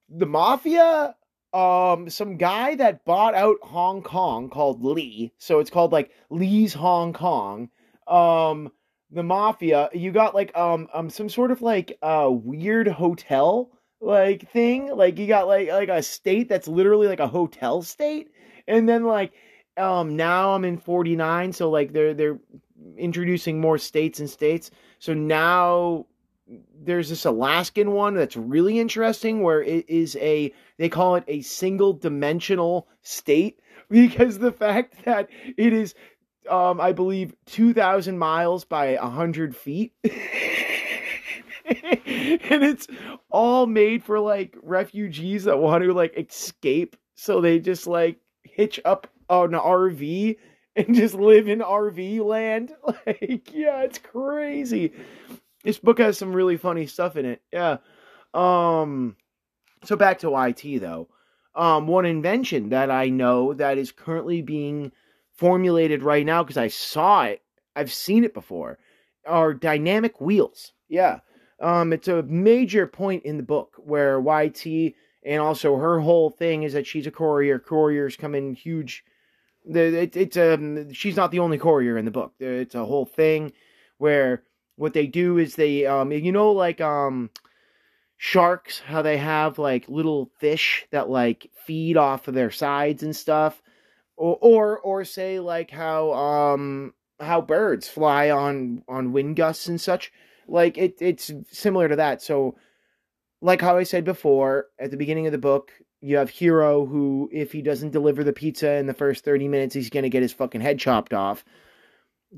the mafia um some guy that bought out Hong Kong called Lee. So it's called like Lee's Hong Kong. Um the mafia, you got like um um some sort of like uh weird hotel like thing. Like you got like like a state that's literally like a hotel state. And then like um now I'm in 49, so like they're they're introducing more states and states. So now there's this Alaskan one that's really interesting where it is a they call it a single dimensional state because the fact that it is um, I believe, 2,000 miles by 100 feet. and it's all made for like refugees that want to like escape. So they just like hitch up an RV and just live in RV land. Like, yeah, it's crazy. This book has some really funny stuff in it. Yeah. Um, so back to YT though. Um, one invention that I know that is currently being formulated right now because I saw it. I've seen it before. Are dynamic wheels. Yeah. Um, it's a major point in the book where YT and also her whole thing is that she's a courier. Couriers come in huge. It, it's um she's not the only courier in the book. It's a whole thing where what they do is they um you know like um sharks how they have like little fish that like feed off of their sides and stuff? Or or, or say like how um how birds fly on on wind gusts and such? Like it it's similar to that. So like how i said before at the beginning of the book you have hero who if he doesn't deliver the pizza in the first 30 minutes he's going to get his fucking head chopped off.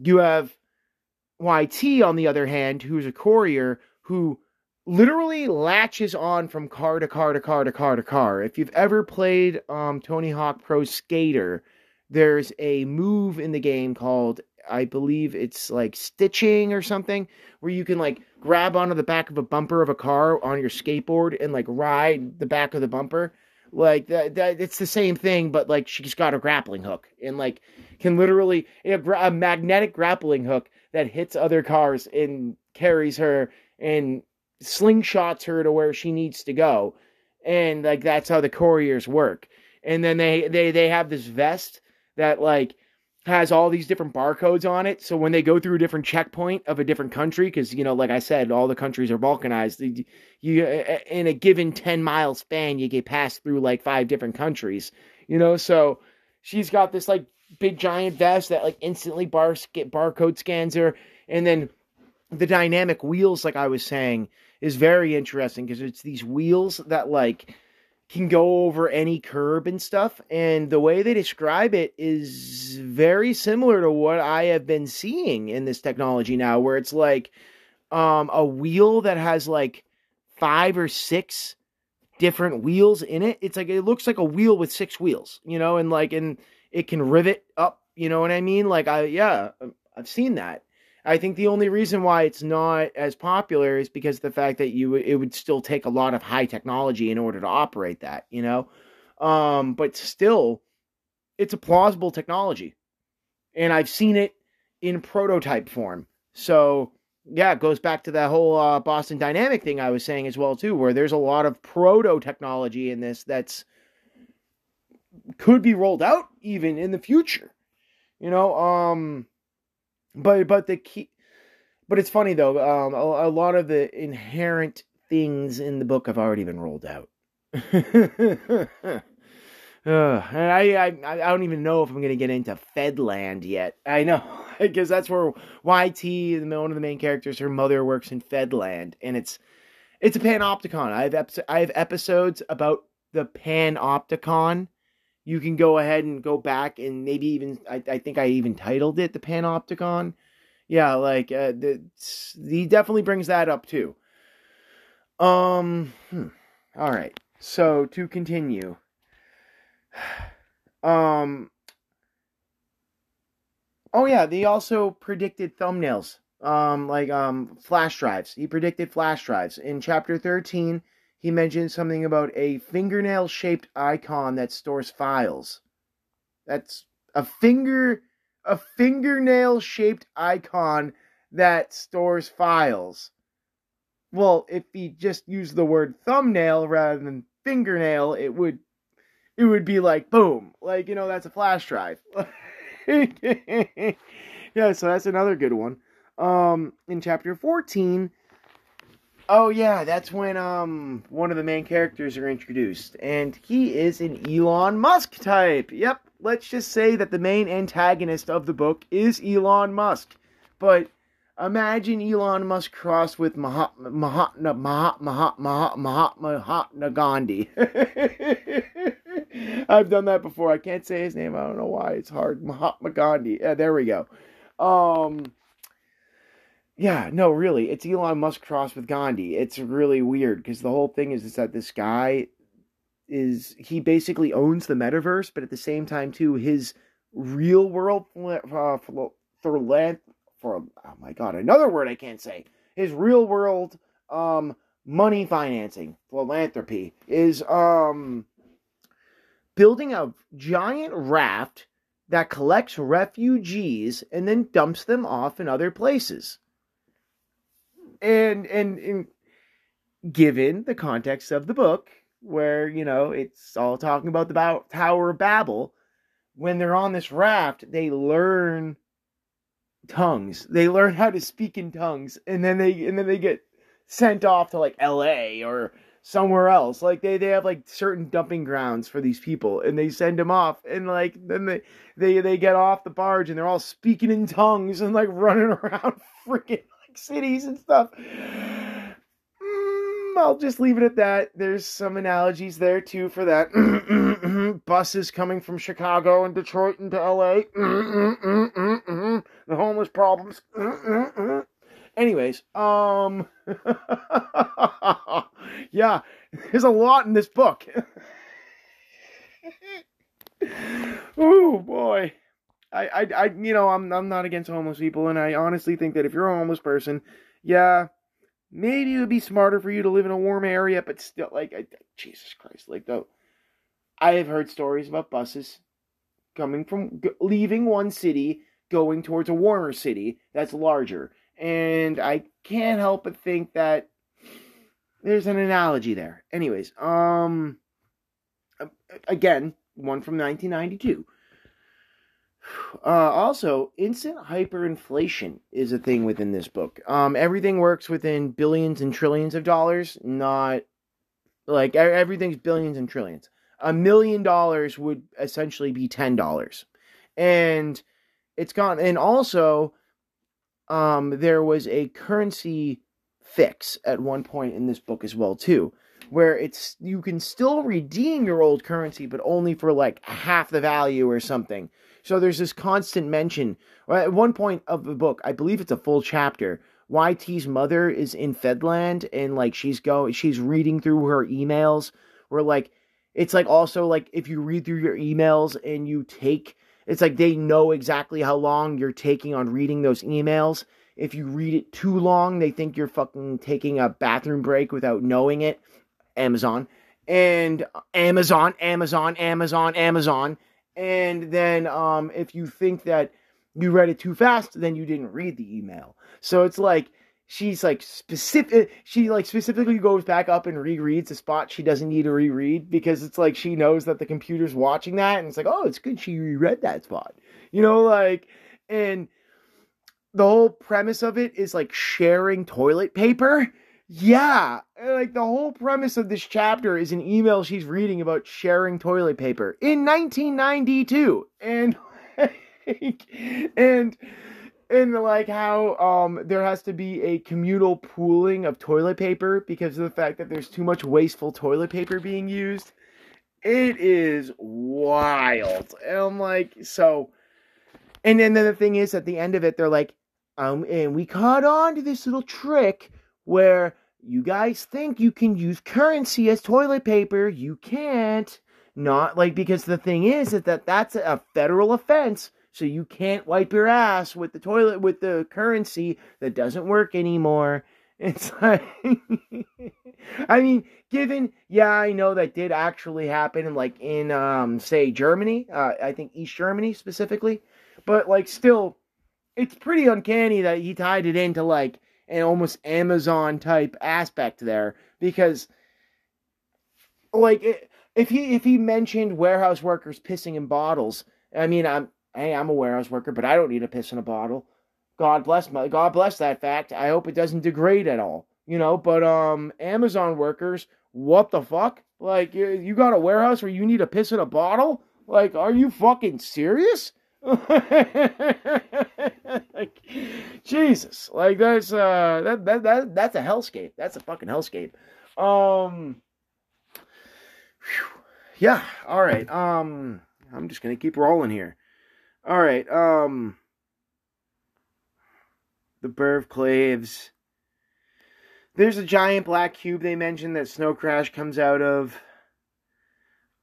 You have yt on the other hand who's a courier who literally latches on from car to car to car to car to car. If you've ever played um, Tony Hawk Pro Skater, there's a move in the game called I believe it's like stitching or something where you can like grab onto the back of a bumper of a car on your skateboard and like ride the back of the bumper. Like that, that it's the same thing, but like she's got a grappling hook and like can literally a, a magnetic grappling hook that hits other cars and carries her and slingshots her to where she needs to go. And like that's how the couriers work. And then they they they have this vest that like has all these different barcodes on it. So when they go through a different checkpoint of a different country, because you know, like I said, all the countries are balkanized. You uh, uh, in a given ten mile span, you get passed through like five different countries. You know, so she's got this like big giant vest that like instantly bar get barcode scans her, and then the dynamic wheels, like I was saying, is very interesting because it's these wheels that like can go over any curb and stuff. And the way they describe it is very similar to what I have been seeing in this technology now, where it's like um, a wheel that has like five or six different wheels in it. It's like it looks like a wheel with six wheels, you know, and like and it can rivet up, you know what I mean? Like I yeah, I've seen that. I think the only reason why it's not as popular is because the fact that you it would still take a lot of high technology in order to operate that, you know. Um, but still, it's a plausible technology, and I've seen it in prototype form. So yeah, it goes back to that whole uh, Boston Dynamic thing I was saying as well too, where there's a lot of proto technology in this that's could be rolled out even in the future. You know, um but but the key but it's funny though um a, a lot of the inherent things in the book have already been rolled out uh, and I, I I don't even know if I'm gonna get into Fedland yet. I know because that's where YT, one of the main characters, her mother works in Fedland, and it's it's a panopticon. I have epi- I have episodes about the Panopticon, you can go ahead and go back and maybe even I, I think I even titled it the Panopticon. Yeah, like uh, the, he definitely brings that up too. Um, hmm. all right. So to continue, um, oh yeah, they also predicted thumbnails, um, like um, flash drives. He predicted flash drives in chapter thirteen he mentioned something about a fingernail shaped icon that stores files. That's a finger a fingernail shaped icon that stores files. Well, if he just used the word thumbnail rather than fingernail, it would it would be like boom, like you know that's a flash drive. yeah, so that's another good one. Um in chapter 14, Oh yeah, that's when um one of the main characters are introduced, and he is an Elon Musk type. Yep, let's just say that the main antagonist of the book is Elon Musk. But imagine Elon Musk crossed with Mahatma Mahatma Mahatma Mahatma Mahatma Gandhi. I've done that before. I can't say his name. I don't know why. It's hard. Mahatma Gandhi. There we go. Um yeah, no, really, it's Elon Musk crossed with Gandhi. It's really weird because the whole thing is, is that this guy is he basically owns the metaverse, but at the same time too, his real world uh, for oh my god, another word I can't say. His real world um money financing philanthropy is um building a giant raft that collects refugees and then dumps them off in other places and, and and given the context of the book, where you know it's all talking about the Tower of Babel, when they're on this raft, they learn tongues. They learn how to speak in tongues, and then they and then they get sent off to like L.A. or somewhere else. Like they, they have like certain dumping grounds for these people and they send them off and like then they they they get off the barge and they're all speaking in tongues and like running around freaking like cities and stuff. Mm, I'll just leave it at that. There's some analogies there too for that. Buses coming from Chicago and Detroit into LA. the homeless problems. Anyways, um, yeah, there's a lot in this book. oh boy. I, I, I, you know, I'm, I'm not against homeless people, and I honestly think that if you're a homeless person, yeah, maybe it would be smarter for you to live in a warm area, but still, like, I, Jesus Christ, like, though, I have heard stories about buses coming from leaving one city, going towards a warmer city that's larger, and I can't help but think that there's an analogy there. Anyways, um, again, one from 1992 uh, also, instant hyperinflation is a thing within this book. Um, everything works within billions and trillions of dollars, not like everything's billions and trillions. A million dollars would essentially be ten dollars, and it's gone. And also, um, there was a currency fix at one point in this book as well too, where it's you can still redeem your old currency, but only for like half the value or something. So there's this constant mention. At one point of the book, I believe it's a full chapter. YT's mother is in Fedland and like she's go she's reading through her emails where like it's like also like if you read through your emails and you take it's like they know exactly how long you're taking on reading those emails. If you read it too long, they think you're fucking taking a bathroom break without knowing it. Amazon and Amazon, Amazon, Amazon, Amazon. And then um, if you think that you read it too fast, then you didn't read the email. So it's like she's like specific she like specifically goes back up and rereads the spot she doesn't need to reread because it's like she knows that the computer's watching that and it's like oh it's good she reread that spot you know like and the whole premise of it is like sharing toilet paper yeah, like the whole premise of this chapter is an email she's reading about sharing toilet paper in 1992, and and and like how um there has to be a communal pooling of toilet paper because of the fact that there's too much wasteful toilet paper being used. It is wild. And I'm like, so and then the thing is at the end of it, they're like, um, and we caught on to this little trick where you guys think you can use currency as toilet paper. You can't. Not like because the thing is that, that that's a federal offense. So you can't wipe your ass with the toilet with the currency that doesn't work anymore. It's like, I mean, given, yeah, I know that did actually happen, like in, um, say Germany, uh, I think East Germany specifically, but like still, it's pretty uncanny that he tied it into like an almost Amazon type aspect there because, like, if he if he mentioned warehouse workers pissing in bottles, I mean, I'm hey, I'm a warehouse worker, but I don't need to piss in a bottle. God bless my God bless that fact. I hope it doesn't degrade at all. You know, but um Amazon workers, what the fuck? Like you, you got a warehouse where you need to piss in a bottle? Like, are you fucking serious? Like, Jesus, like that's uh that, that that that's a hellscape. That's a fucking hellscape. Um, whew. yeah. All right. Um, I'm just gonna keep rolling here. All right. Um, the Burbclaves. There's a giant black cube they mentioned that Snow Crash comes out of.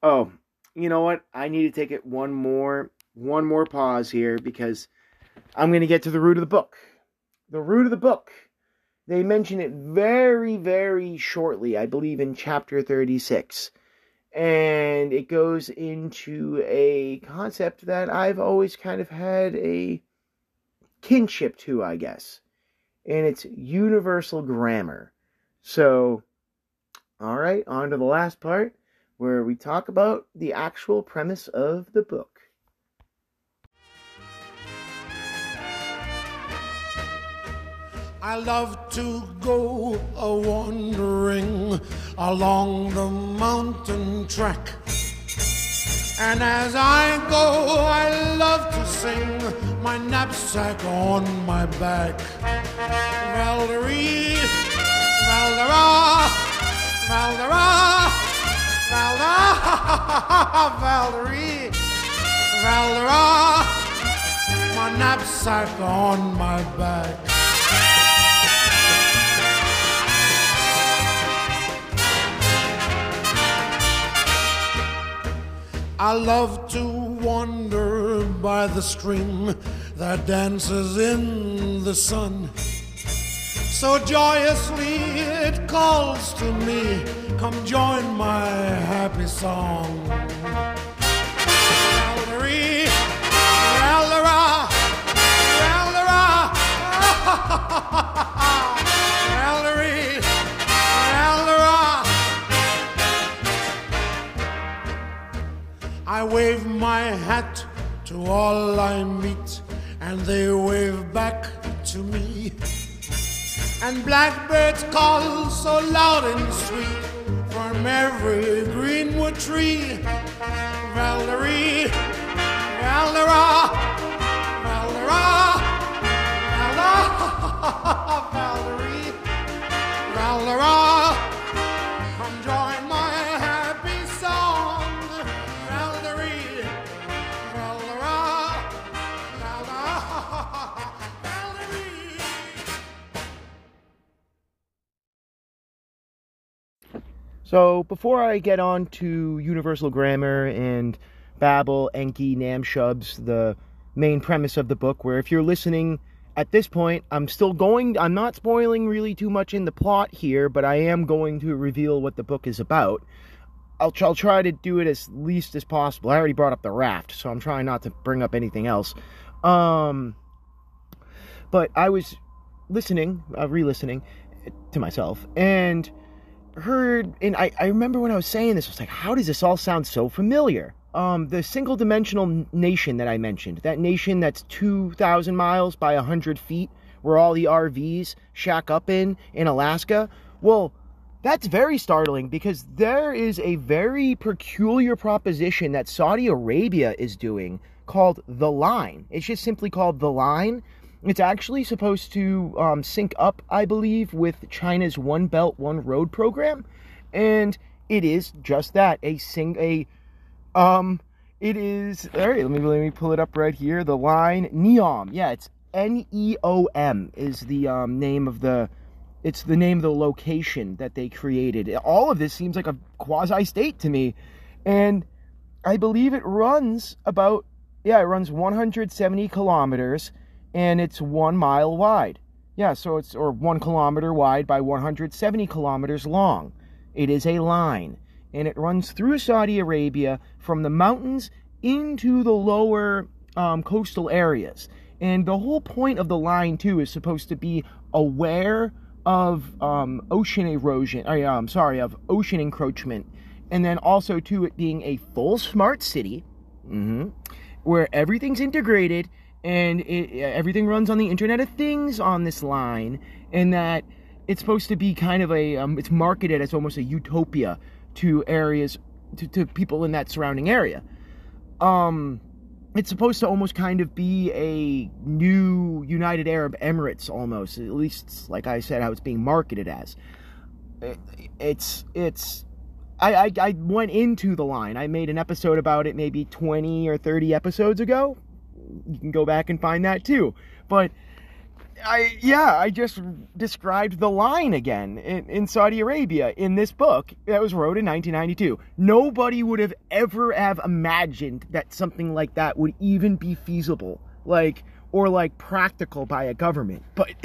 Oh, you know what? I need to take it one more one more pause here because I'm going to get to the root of the book. The root of the book. They mention it very, very shortly, I believe in chapter 36. And it goes into a concept that I've always kind of had a kinship to, I guess. And it's universal grammar. So, all right, on to the last part where we talk about the actual premise of the book.
I love to go a wandering along the mountain track. And as I go, I love to sing my knapsack on my back. Valerie, Valdera, Valdera, Valdera, Valerie, Valdera, my knapsack on my back. I love to wander by the stream that dances in the sun. So joyously it calls to me, come join my happy song. Valerie, Valerie, Valerie, I wave my hat to all I meet, and they wave back to me. And blackbirds call so loud and sweet from every greenwood tree. Valerie, Valdera, Valdera, Valdera, Valerie, Valdera.
So before I get on to Universal Grammar and Babel, Enki, Namshubs, the main premise of the book, where if you're listening at this point, I'm still going, I'm not spoiling really too much in the plot here, but I am going to reveal what the book is about. I'll, I'll try to do it as least as possible. I already brought up the raft, so I'm trying not to bring up anything else. Um, but I was listening, uh, re-listening to myself, and heard and I, I remember when I was saying this, I was like, how does this all sound so familiar? Um, the single dimensional nation that I mentioned, that nation that's 2,000 miles by 100 feet, where all the RVs shack up in, in Alaska. Well, that's very startling because there is a very peculiar proposition that Saudi Arabia is doing called The Line. It's just simply called The Line. It's actually supposed to um, sync up, I believe, with China's One Belt, One Road program. And it is just that a sing a um it is all right let me let me pull it up right here. The line neom. Yeah it's n-e-o-m is the um name of the it's the name of the location that they created. All of this seems like a quasi state to me. And i believe it runs about yeah it runs 170 kilometers and it's one mile wide yeah so it's or one kilometer wide by 170 kilometers long it is a line, and it runs through Saudi Arabia from the mountains into the lower um, coastal areas. And the whole point of the line, too, is supposed to be aware of um, ocean erosion. I, am um, sorry, of ocean encroachment, and then also to it being a full smart city, mm-hmm, where everything's integrated and it, everything runs on the Internet of Things on this line, and that it's supposed to be kind of a um, it's marketed as almost a utopia to areas to, to people in that surrounding area um it's supposed to almost kind of be a new united arab emirates almost at least like i said how it's being marketed as it's it's I, I, I went into the line. I made an episode about it maybe 20 or 30 episodes ago. You can go back and find that too. But I yeah, I just described the line again in, in, Saudi Arabia in this book that was wrote in 1992. Nobody would have ever have imagined that something like that would even be feasible, like or like practical by a government. But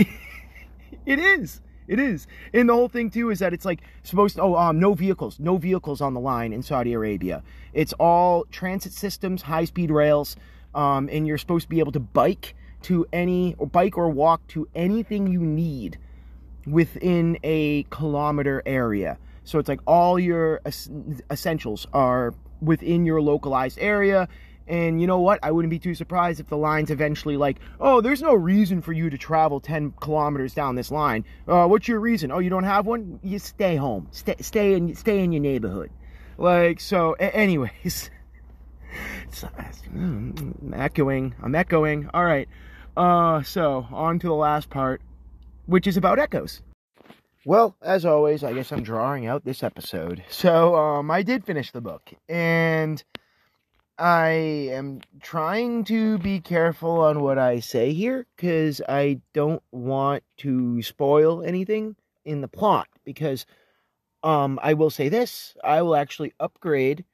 it is. It is. And the whole thing too is that it's like supposed to oh um no vehicles, no vehicles on the line in Saudi Arabia. It's all transit systems, high-speed rails, um, and you're supposed to be able to bike to any or bike or walk to anything you need within a kilometer area. So it's like all your essentials are within your localized area. And you know what? I wouldn't be too surprised if the line's eventually like, oh, there's no reason for you to travel 10 kilometers down this line. Uh, what's your reason? Oh, you don't have one? You stay home. Stay, stay in, stay in your neighborhood. Like, so, anyways. I'm echoing. I'm echoing. All right. Uh, so on to the last part, which is about echoes. Well, as always, I guess I'm drawing out this episode. So, um, I did finish the book, and I am trying to be careful on what I say here because I don't want to spoil anything in the plot. Because, um, I will say this: I will actually upgrade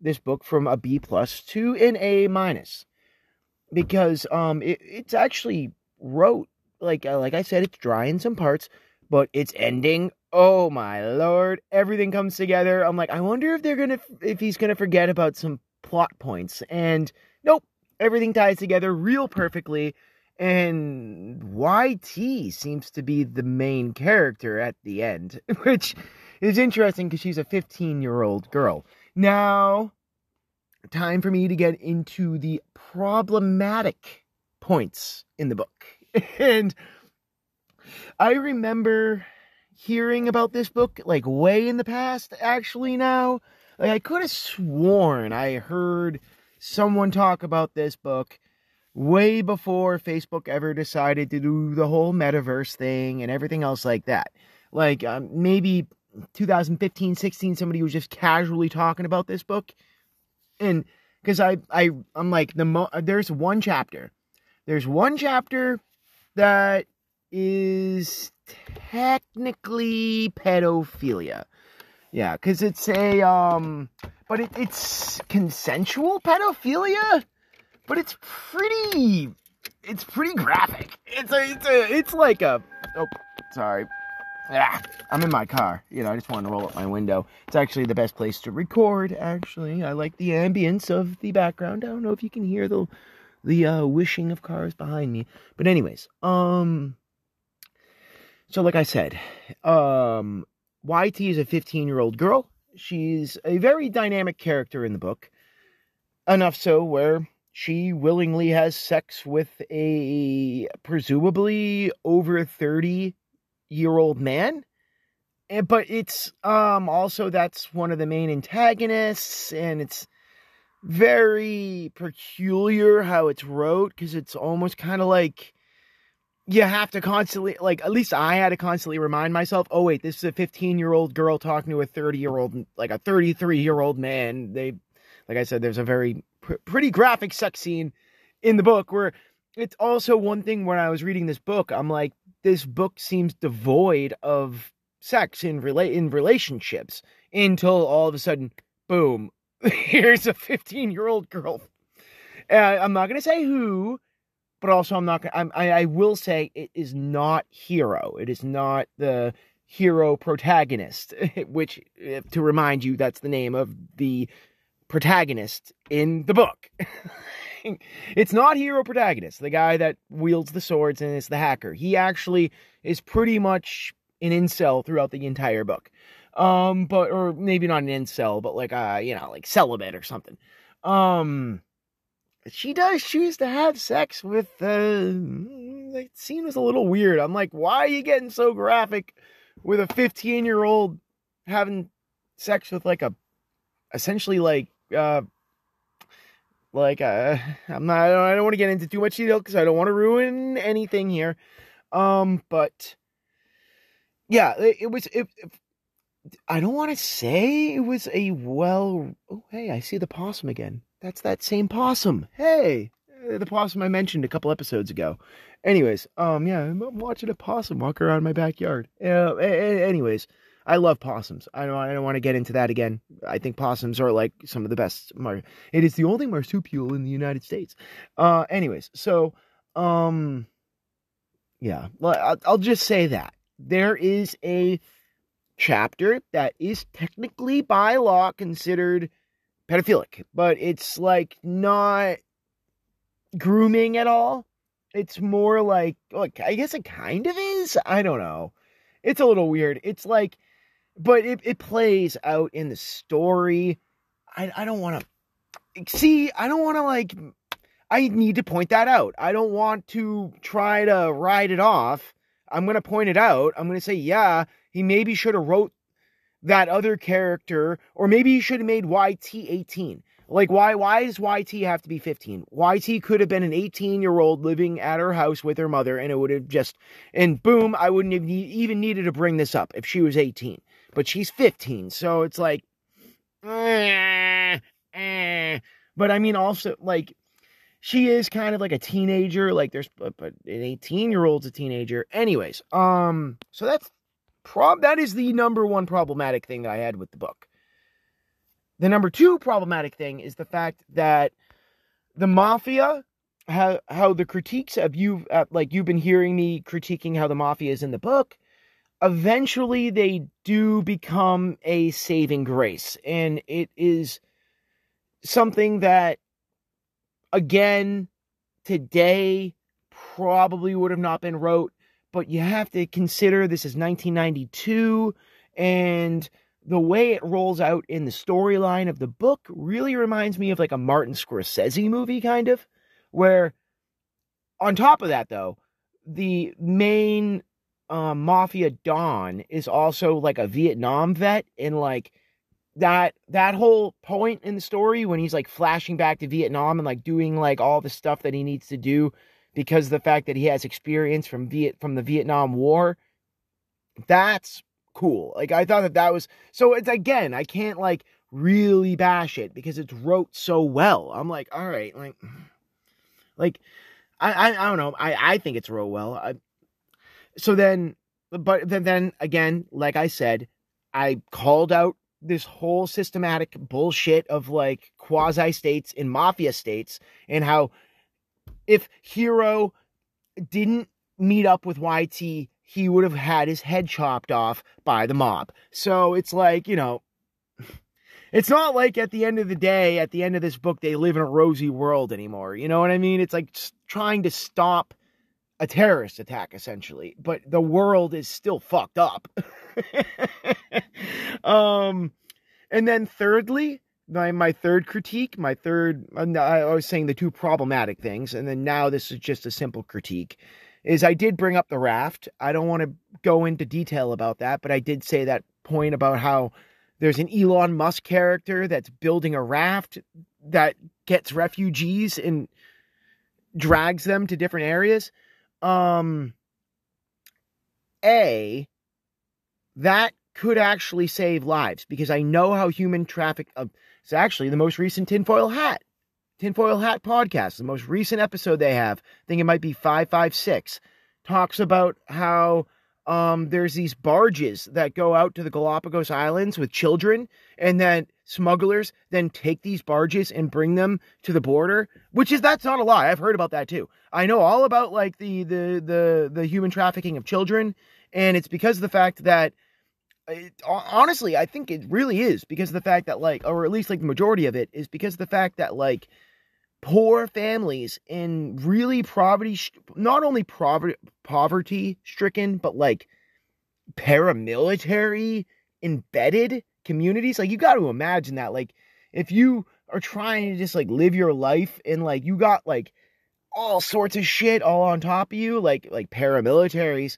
this book from a B plus to an A minus. Because um it, it's actually wrote like uh, like I said it's dry in some parts but it's ending. Oh my lord everything comes together. I'm like I wonder if they're going to if he's going to forget about some plot points. And nope everything ties together real perfectly. And YT seems to be the main character at the end which is interesting because she's a 15 year old girl now time for me to get into the problematic points in the book. and I remember hearing about this book like way in the past, actually, now. Like, I could have sworn I heard someone talk about this book way before Facebook ever decided to do the whole metaverse thing and everything else like that. Like, um, maybe 2015, 16, somebody was just casually talking about this book and because I I I'm like the mo- there's one chapter, there's one chapter that is technically pedophilia. Yeah, because it's a um, but it, it's consensual pedophilia, but it's pretty, it's pretty graphic. It's a, it's a, it's like a. Oh, sorry. Ah, I'm in my car. You know, I just want to roll up my window. It's actually the best place to record. Actually, I like the ambience of the background. I don't know if you can hear the the uh, wishing of cars behind me, but anyways, um, so like I said, um, YT is a 15 year old girl. She's a very dynamic character in the book, enough so where she willingly has sex with a presumably over 30 year old man. And, but it's um also that's one of the main antagonists and it's very peculiar how it's wrote because it's almost kind of like you have to constantly like at least I had to constantly remind myself, oh wait, this is a 15 year old girl talking to a 30 year old like a 33 year old man. They like I said, there's a very pr- pretty graphic sex scene in the book where it's also one thing when I was reading this book, I'm like, this book seems devoid of sex in relate in relationships until all of a sudden, boom, here's a 15 year old girl. Uh, I'm not gonna say who, but also I'm not gonna. I, I will say it is not Hiro. It is not the Hiro Protagonist, which, to remind you, that's the name of the protagonist in the book. it's not Hiro Protagonist, the guy that wields the swords and is the hacker. He actually is pretty much an incel throughout the entire book. Um, but or maybe not an incel, but like uh, you know, like celibate or something. Um she does choose to have sex with uh the scene was a little weird. I'm like, why are you getting so graphic with a 15 year old having sex with like a essentially like uh like uh i'm not i don't want to get into too much detail because i don't want to ruin anything here. Um but yeah it, it was it, it, i don't want to say it was a well oh hey i see the possum again. That's that same possum. Hey uh, the possum i mentioned a couple episodes ago. Anyways um yeah i'm watching a possum walk around my backyard. Uh, anyways I love possums. I don't. I don't want to get into that again. I think possums are like some of the best. Mar- it is the only marsupial in the United States. Uh, anyways, so um, yeah. I'll, I'll just say that there is a chapter that is technically by law considered pedophilic, but it's like not grooming at all. It's more like, like I guess it kind of is. I don't know. It's a little weird. It's like but it, it plays out in the story. I, I don't want to see, I don't want to like, I need to point that out. I don't want to try to ride it off. I'm going to point it out. I'm going to say, yeah, he maybe should have wrote that other character, or maybe he should have made YT 18. Like, why, why does YT have to be 15? YT could have been an 18 year old living at her house with her mother, and it would have just, and boom, I wouldn't have even needed to bring this up if she was 18 but she's 15. So it's like, eh, eh. but I mean, also, like, she is kind of like a teenager. Like, there's, but, but an 18 year old's a teenager. Anyways, um, so that's prob, that is the number one problematic thing that I had with the book. The number two problematic thing is the fact that the mafia how how the critiques of you uh, like you've been hearing me critiquing how the mafia is in the book eventually they do become a saving grace. And it is something that, again, today probably would have not been wrote, but you have to consider this is 1992 and the way it rolls out in the storyline of the book really reminds me of like a Martin Scorsese movie, kind of, where on top of that, though, the main um, Mafia Don is also like a Vietnam vet, and like that that whole point in the story when he's like flashing back to Vietnam and like doing like all the stuff that he needs to do because of the fact that he has experience from Viet from the Vietnam War. That's cool. Like I thought that that was so. It's again, I can't like really bash it because it's wrote so well. I'm like, all right, like, like I I, I don't know. I I think it's wrote well. I, so then, but then, then again, like I said, I called out this whole systematic bullshit of like quasi states and mafia states and how if Hiro didn't meet up with YT, he would have had his head chopped off by the mob. So it's like, you know, it's not like at the end of the day, at the end of this book, they live in a rosy world anymore. You know what I mean? It's like trying to stop a terrorist attack essentially, but the world is still fucked up. um, and then thirdly, my my third critique, my third, I was saying the two problematic things, and then now this is just a simple critique. Is I did bring up the raft. I don't want to go into detail about that, but I did say that point about how there's an Elon Musk character that's building a raft that gets refugees and drags them to different areas um, a that could actually save lives because I know how human traffic. Uh, it's actually the most recent tinfoil hat, tinfoil hat podcast, the most recent episode they have. I think it might be five five six. Talks about how um, there's these barges that go out to the Galapagos Islands with children, and then smugglers then take these barges and bring them to the border. Which is that's not a lie. I've heard about that too. I know all about like the the the the human trafficking of children, and it's because of the fact that. Uh, it, honestly, I think it really is because of the fact that, like, or at least like the majority of it is because of the fact that, like, poor families in really poverty, not only poverty, poverty stricken, but like paramilitary embedded communities. Like you got to imagine that. Like if you are trying to just like live your life and like you got like all sorts of shit all on top of you, like like paramilitaries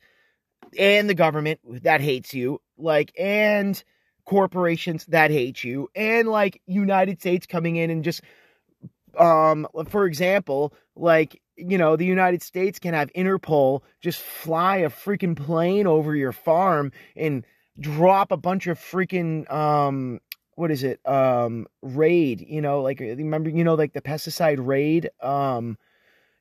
and the government that hates you, like and corporations that hate you, and like United States coming in and just um, for example, like, you know, the United States can have Interpol just fly a freaking plane over your farm and drop a bunch of freaking, um, what is it? Um, raid, you know, like, remember, you know, like the pesticide raid, um,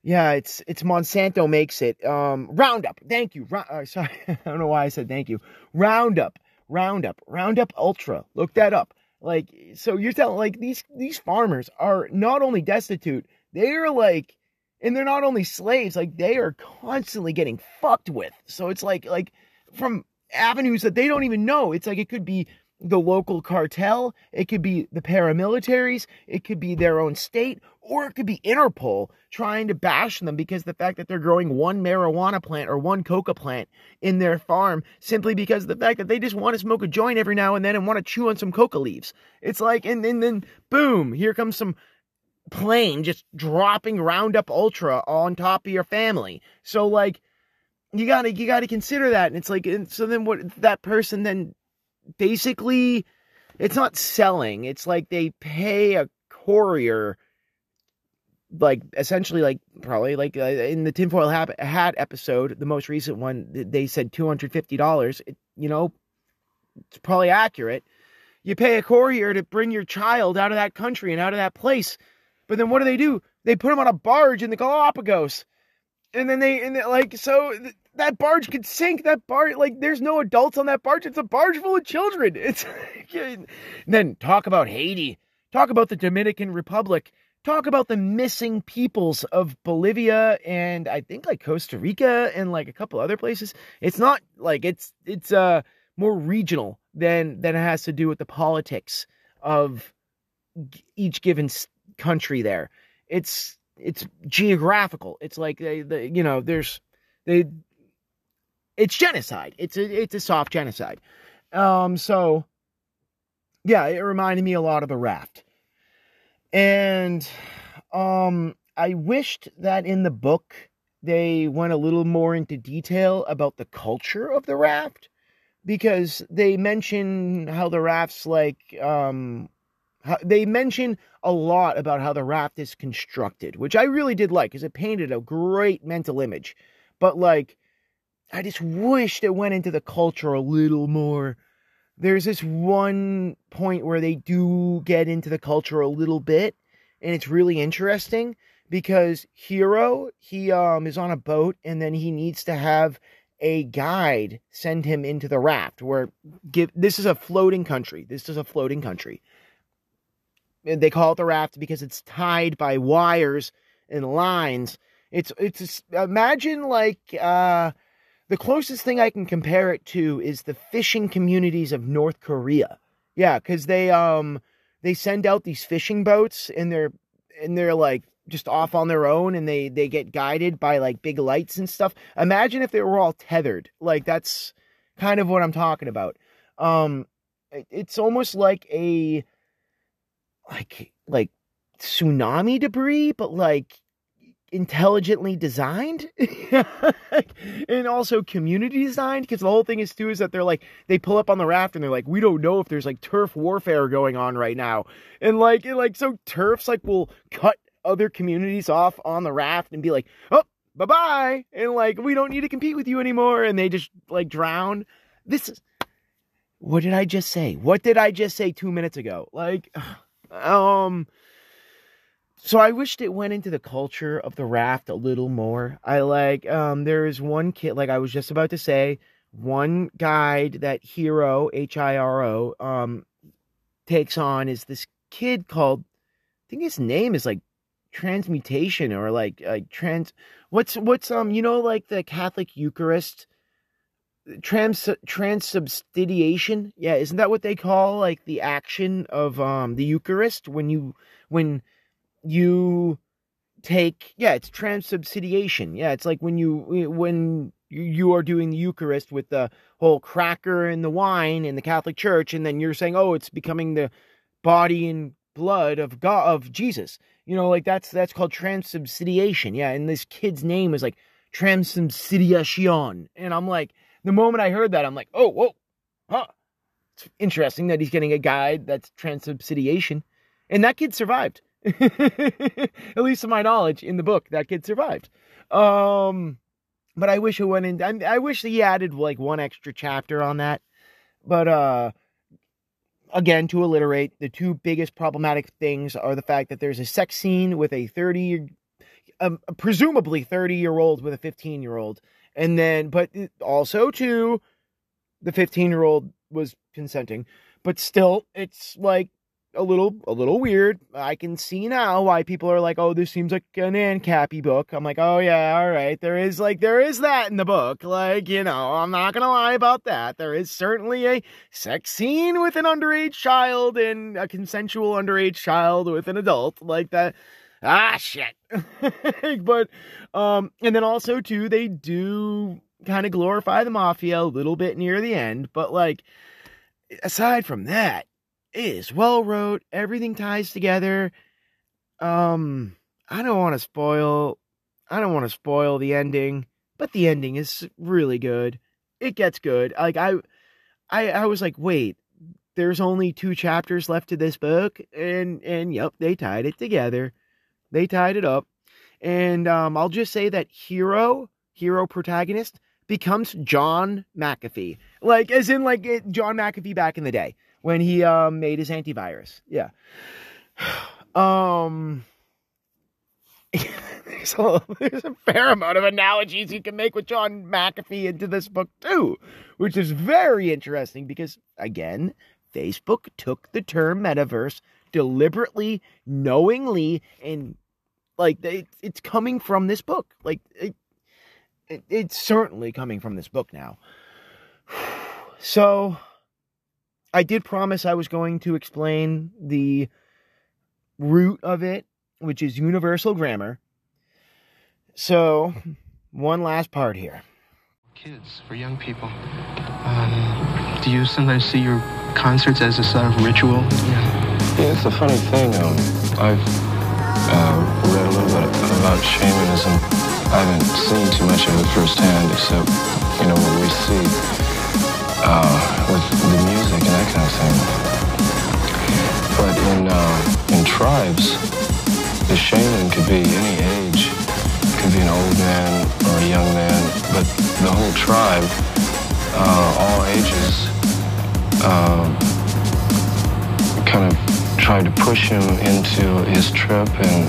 yeah, it's it's Monsanto makes it. Um, Roundup. Thank you. uh, sorry, I don't know why I said thank you. Roundup. Roundup. Roundup Ultra. Look that up. Like, so you're telling like these these farmers are not only destitute, they're like, and they're not only slaves, like they are constantly getting fucked with. So it's like like from avenues that they don't even know. It's like it could be the local cartel, it could be the paramilitaries, it could be their own state, or it could be Interpol trying to bash them because the fact that they're growing one marijuana plant or one coca plant in their farm simply because the fact that they just want to smoke a joint every now and then and want to chew on some coca leaves. It's like, and, and then boom, here comes some plane just dropping Roundup Ultra on top of your family. So like, you gotta you gotta consider that, and it's like, and so then what? That person then basically it's not selling. It's like they pay a courier, like essentially, like probably like uh, in the tinfoil hat, episode, the most recent one, they said two hundred fifty dollars. You know, it's probably accurate. You pay a courier to bring your child out of that country and out of that place, but then what do they do? They put them on a barge in the Galapagos, and then they and like so that barge could sink. That barge, like, there's no adults on that barge. It's a barge full of children. It's then talk about Haiti. Talk about the Dominican Republic. Talk about the missing peoples of Bolivia and I think like Costa Rica and like a couple other places. It's not like it's it's uh more regional than than it has to do with the politics of each given country there. It's it's geographical. It's like they, the you know there's they it's genocide. It's a it's a soft genocide. Um, so yeah, it reminded me a lot of the raft. And um I wished that in the book they went a little more into detail about the culture of the raft because they mention how the raft's like um how, they mention a lot about how the raft is constructed, which I really did like because it painted a great mental image. But like I just wished it went into the culture a little more. There's this one point where they do get into the culture a little bit, and it's really interesting because Hiro he um is on a boat and then he needs to have a guide send him into the raft where give this is a floating country. This is a floating country. They call it the raft because it's tied by wires and lines. It's it's imagine like uh the closest thing I can compare it to is the fishing communities of North Korea. Yeah, because they um they send out these fishing boats and they're and they're like just off on their own and they they get guided by like big lights and stuff. Imagine if they were all tethered. Like that's kind of what I'm talking about. Um it's almost like a like like tsunami debris but like intelligently designed and also community designed because the whole thing is too is that they're like they pull up on the raft and they're like we don't know if there's like turf warfare going on right now and like and like so turfs like will cut other communities off on the raft and be like oh bye bye, and like we don't need to compete with you anymore, and they just like drown. This is what did I just say? What did I just say two minutes ago? Like, um, so I wished it went into the culture of the raft a little more. I like, um, there is one kid, like I was just about to say, one guide that Hiro H I R O um takes on is this kid called I think his name is like transmutation or like like trans what's what's um you know like the Catholic Eucharist trans transubstantiation yeah isn't that what they call like the action of um the Eucharist when you when you take yeah it's transubstantiation yeah it's like when you when you are doing the Eucharist with the whole cracker and the wine in the Catholic Church, and then you're saying, oh, it's becoming the body and blood of God of Jesus. You know, like that's that's called transubstantiation. Yeah, and this kid's name is like transubstantiation, and I'm like, the moment I heard that, I'm like, oh, whoa, huh. It's interesting that he's getting a guide that's transubstantiation, and that kid survived. At least to my knowledge, in the book, that kid survived. Um, but I wish it went in. I, I wish he added like one extra chapter on that. But uh, again, to alliterate, the two biggest problematic things are the fact that there's a sex scene with a 30, um, presumably 30 year old with a 15 year old, and then, but also too, the 15 year old was consenting, but still, it's like a little a little weird. I can see now why people are like, "Oh, this seems like an ANCAP book." I'm like, "Oh yeah, all right. There is like there is that in the book. Like, you know, I'm not going to lie about that. There is certainly a sex scene with an underage child and a consensual underage child with an adult like that. Ah, shit. but um and then also too they do kind of glorify the mafia a little bit near the end, but like aside from that, is well wrote. Everything ties together. Um, I don't want to spoil. I don't want to spoil the ending, but the ending is really good. It gets good. Like I, I, I was like, wait, there's only two chapters left to this book, and and yep, they tied it together. They tied it up, and um, I'll just say that Hiro, Hiro Protagonist becomes John McAfee, like as in like John McAfee back in the day when he um, made his antivirus. Yeah. Um, there's, a, there's a fair amount of analogies you can make with John McAfee into this book too, which is very interesting because again, Facebook took the term metaverse deliberately, knowingly, and like it, it's coming from this book. Like it, it, it's certainly coming from this book now. So I did promise I was going to explain the root of it, which is universal grammar. So, one last part here.
Kids, for young people, um, do you sometimes see your concerts as a sort of ritual?
Yeah, yeah it's a funny thing. Um, I've uh, read a little bit about shamanism. I haven't seen too much of it firsthand, except, you know, what we see uh, with the of thing. But in uh, in tribes, the shaman could be any age. It could be an old man or a young man, but the whole tribe, uh, all ages, uh, kind of tried to push him into his trip and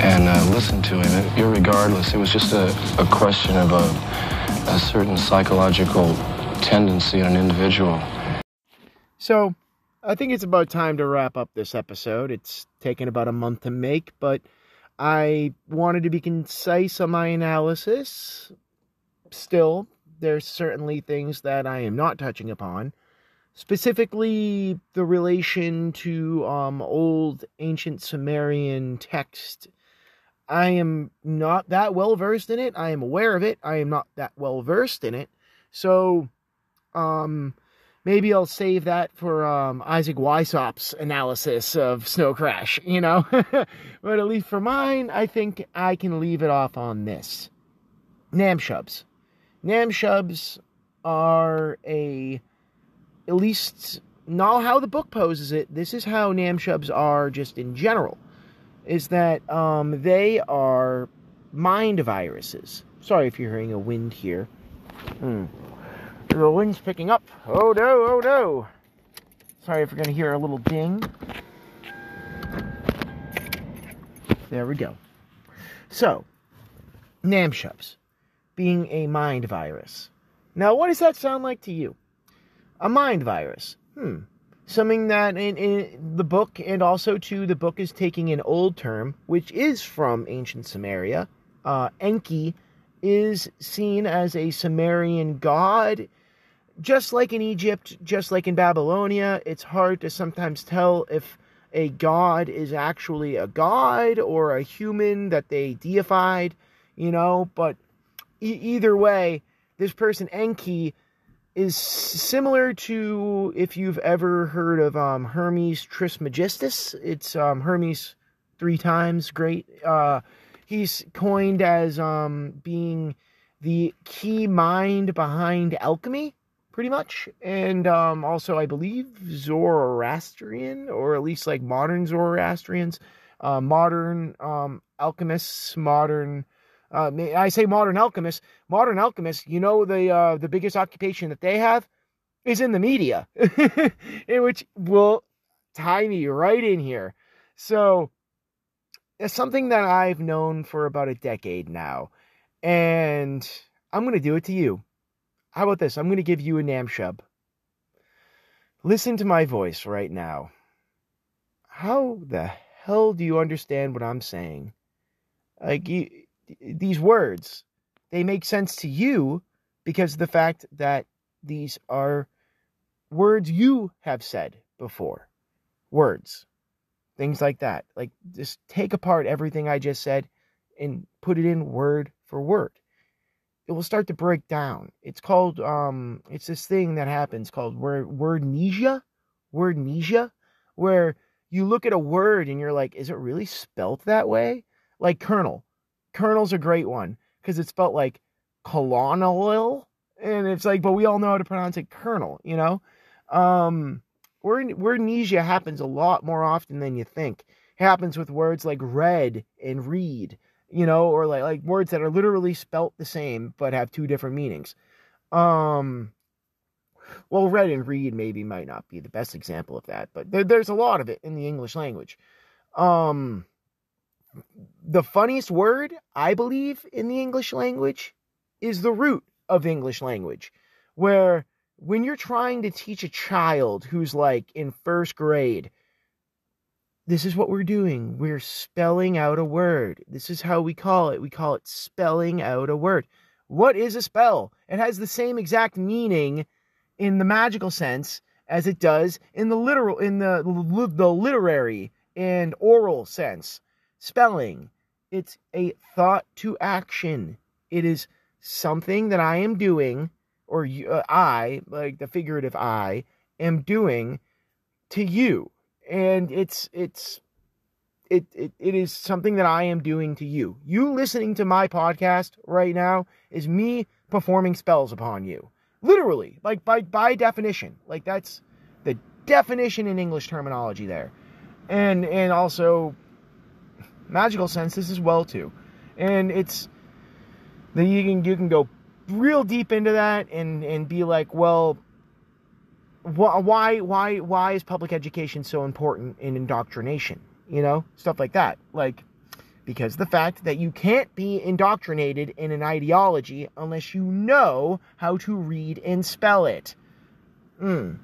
and uh, listen to him. Irregardless, it was just a, a question of a, a certain psychological tendency in an individual.
So, I think it's about time to wrap up this episode. It's taken about a month to make, but I wanted to be concise on my analysis. Still, there's certainly things that I am not touching upon. Specifically, the relation to um, old ancient Sumerian text. I am not that well versed in it. I am aware of it. I am not that well versed in it. So, um, maybe I'll save that for um, Isaac Weishaupt's analysis of Snow Crash, you know? but at least for mine, I think I can leave it off on this. Namshubs. Namshubs are a, at least not how the book poses it, this is how Namshubs are just in general, is that um, they are mind viruses. Sorry if you're hearing a wind here. Hmm. The wind's picking up. Oh no, oh no. Sorry if you're going to hear a little ding. There we go. So, Namshubs being a mind virus. Now, what does that sound like to you? A mind virus. Hmm. Something that in, in the book and also to the book is taking an old term, which is from ancient Samaria, Uh, Enki is seen as a Sumerian god. Just like in Egypt, just like in Babylonia, it's hard to sometimes tell if a god is actually a god or a human that they deified, you know, but e- either way, this person Enki is similar to if you've ever heard of um, Hermes Trismegistus. It's um, Hermes three times great. Uh, he's coined as um, being the key mind behind alchemy pretty much. And um, also, I believe Zoroastrian, or at least like modern Zoroastrians, uh, modern um, alchemists, modern. Uh, I say modern alchemists. Modern alchemists, you know, the uh, the biggest occupation that they have is in the media, which will tie me right in here. So it's something that I've known for about a decade now, and I'm going to do it to you. How about this? I'm going to give you a Namshub. Listen to my voice right now. How the hell do you understand what I'm saying? Like, you, these words, they make sense to you because of the fact that these are words you have said before. Words. Things like that. Like, just take apart everything I just said and put it in word for word it will start to break down. It's called um it's this thing that happens called word wordnesia, wordnesia, where you look at a word and you're like, is it really spelt that way? Like kernel. Kernel's a great one because it's spelt like colonel and it's like but we all know how to pronounce it kernel, you know? Um wordnesia happens a lot more often than you think. It happens with words like red and read you know, or like like words that are literally spelt the same but have two different meanings. Um, well, read and read maybe might not be the best example of that, but there, there's a lot of it in the English language. Um, the funniest word I believe in the English language is the root of English language, where when you're trying to teach a child who's like in first grade this is what we're doing. We're spelling out a word. This is how we call it. We call it spelling out a word. What is a spell? It has the same exact meaning in the magical sense as it does in the literal in the the literary and oral sense. Spelling. It's a thought to action. It is something that I am doing or uh, I, like the figurative I, am doing to you and it's it's it, it it is something that I am doing to you. You listening to my podcast right now is me performing spells upon you. Literally, like by by definition. Like that's the definition in English terminology there. And and also magical senses as well too. And it's then you can you can go real deep into that and and be like, well, why why why is public education so important in indoctrination? You know stuff like that. Like because the fact that you can't be indoctrinated in an ideology unless you know how to read and spell it. Mm.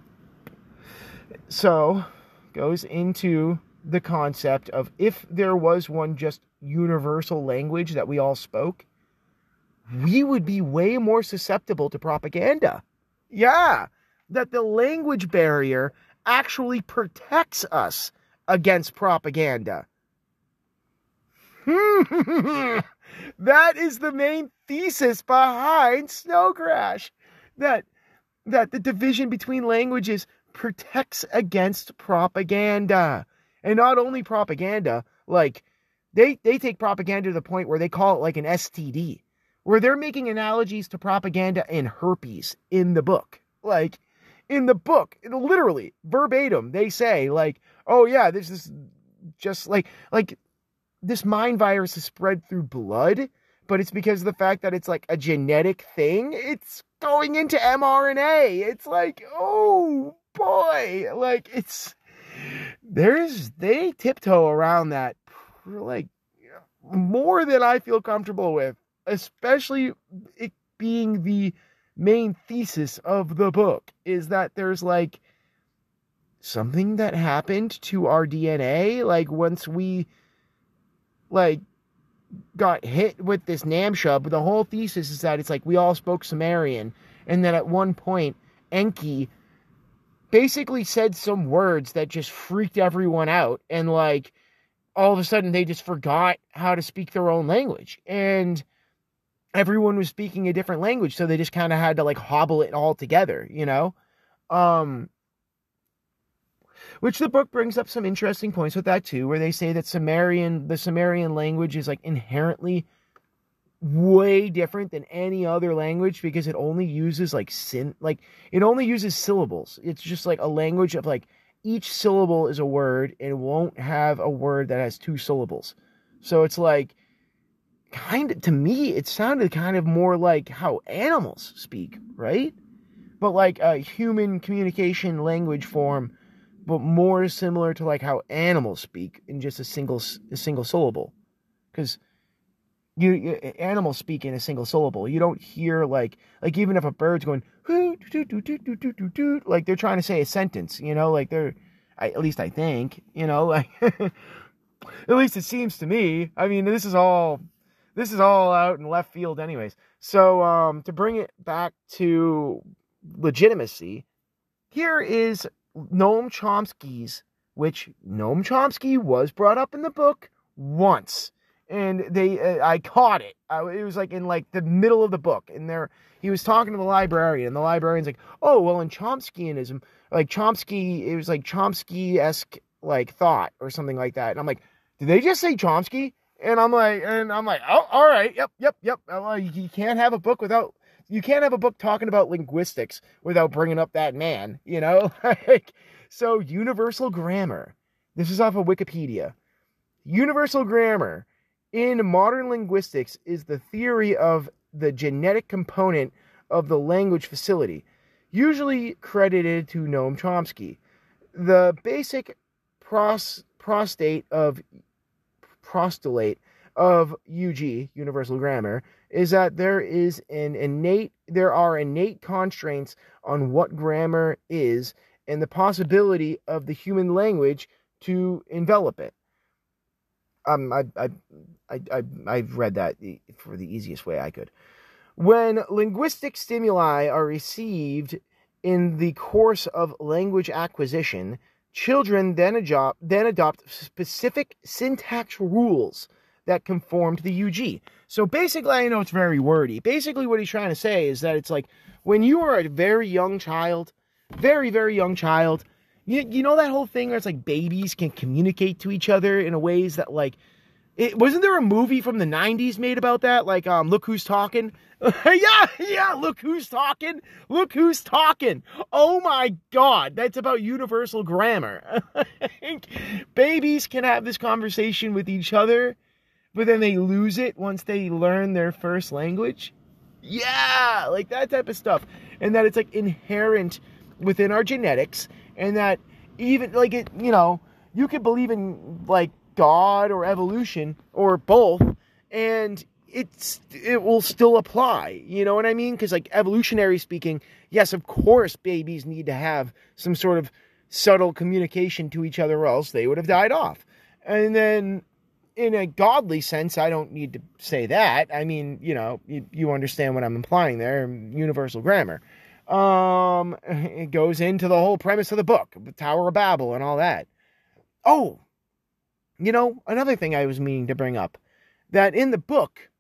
so goes into the concept of if there was one just universal language that we all spoke we would be way more susceptible to propaganda yeah that the language barrier actually protects us against propaganda. that is the main thesis behind Snow Crash. That that the division between languages protects against propaganda. And not only propaganda, like they they take propaganda to the point where they call it like an STD, where they're making analogies to propaganda and herpes in the book. Like in the book, literally verbatim, they say like, "Oh yeah, this is just like like this mind virus is spread through blood." but it's because of the fact that it's like a genetic thing. It's going into mRNA. It's like, oh boy, like it's there's they tiptoe around that like more than I feel comfortable with, especially it being the main thesis of the book is that there's like something that happened to our DNA like once we like got hit with this Namshub, the whole thesis is that it's like we all spoke Sumerian, and that at one point Enki basically said some words that just freaked everyone out, and like all of a sudden they just forgot how to speak their own language, and everyone was speaking a different language, so they just kind of had to like hobble it all together, you know. Um, which the book brings up some interesting points with that too, where they say that Sumerian, the Sumerian language is like inherently way different than any other language because it only uses like sin, like it only uses syllables. It's just like a language of like each syllable is a word and won't have a word that has two syllables. So it's like kind of to me it sounded kind of more like how animals speak, right? But like a human communication language form but more similar to like how animals speak in just a single a single syllable. Because you, you, animals speak in a single syllable. You don't hear like like even if a bird's going like they're trying to say a sentence you know? Like they're I, at least i think you know? Like at least it seems to me. I mean this is all this is all out in left field anyways so um to bring it back to legitimacy here is Noam Chomsky's, which Noam Chomsky was brought up in the book once, and they uh, I caught it. I, it was like in like the middle of the book, and there he was talking to the librarian, and the librarian's like, "Oh, well, in Chomskyanism, like Chomsky, it was like Chomsky esque like thought or something like that." And I'm like, "Did they just say Chomsky?" And I'm like, and I'm like, "Oh, all right, yep, yep, yep." Uh, like, you can't have a book without you can't have a book talking about linguistics without bringing up that man, you know? like, so, universal grammar. This is off of Wikipedia. Universal grammar in modern linguistics is the theory of the genetic component of the language facility, usually credited to Noam Chomsky. The basic pros, prostate of prostolate of UG, universal grammar, is that there is an innate there are innate constraints on what grammar is and the possibility of the human language to envelop it. Um, I, I, I, I, I've read that for the easiest way I could. When linguistic stimuli are received in the course of language acquisition, children then adopt, then adopt specific syntax rules that conform to the UG. So basically, I know it's very wordy. Basically, what he's trying to say is that it's like when you are a very young child, very, very young child, you, you know that whole thing where it's like babies can communicate to each other in ways that like it wasn't there a movie from the 90s made about that like um look who's talking yeah yeah look who's talking look who's talking oh my god that's about universal grammar babies can have this conversation with each other but then they lose it once they learn their first language. Yeah, like that type of stuff. And that it's like inherent within our genetics, and that even like it, you know, you could believe in like God or evolution or both, and it's it will still apply. You know what I mean? Because like evolutionary speaking, yes, of course, babies need to have some sort of subtle communication to each other, or else they would have died off. And then in a godly sense, I don't need to say that. I mean, you know, you, you understand what I'm implying there, universal grammar. Um, it goes into the whole premise of the book, the Tower of Babel and all that. Oh, you know, another thing I was meaning to bring up that in the book,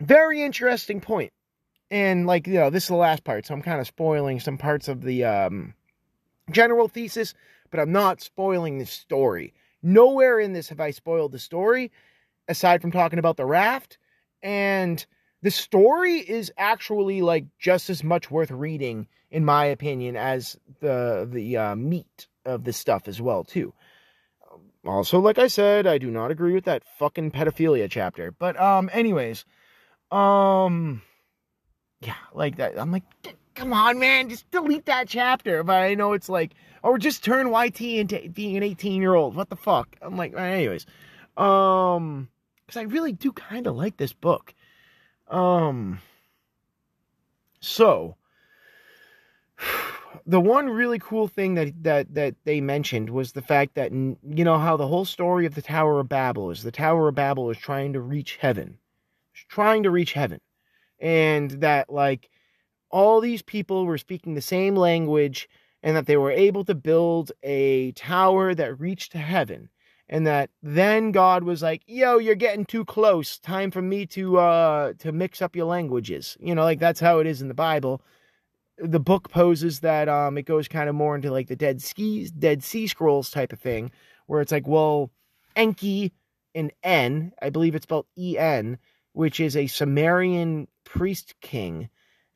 very interesting point. And like, you know, this is the last part, so I'm kind of spoiling some parts of the um, general thesis, but I'm not spoiling the story. Nowhere in this have I spoiled the story, aside from talking about the raft. And the story is actually like just as much worth reading, in my opinion, as the the uh, meat of the stuff as well, too. Also, like I said, I do not agree with that fucking pedophilia chapter. But um, anyways, Um, yeah, like that. I'm like, come on, man, just delete that chapter. But I know it's like, or just turn YT into being an 18 year old. What the fuck? I'm like, anyways, um, because I really do kind of like this book. Um, so the one really cool thing that that that they mentioned was the fact that you know how the whole story of the Tower of Babel is the Tower of Babel is trying to reach heaven, trying to reach heaven, and that like all these people were speaking the same language and that they were able to build a tower that reached to heaven and that then God was like, "Yo, you're getting too close. Time for me to uh to mix up your languages." You know, like that's how it is in the Bible. The book poses that um it goes kind of more into like the Dead Skis, Dead Sea Scrolls type of thing, where it's like, well, Enki and N, I believe it's spelled E N, which is a Sumerian priest king.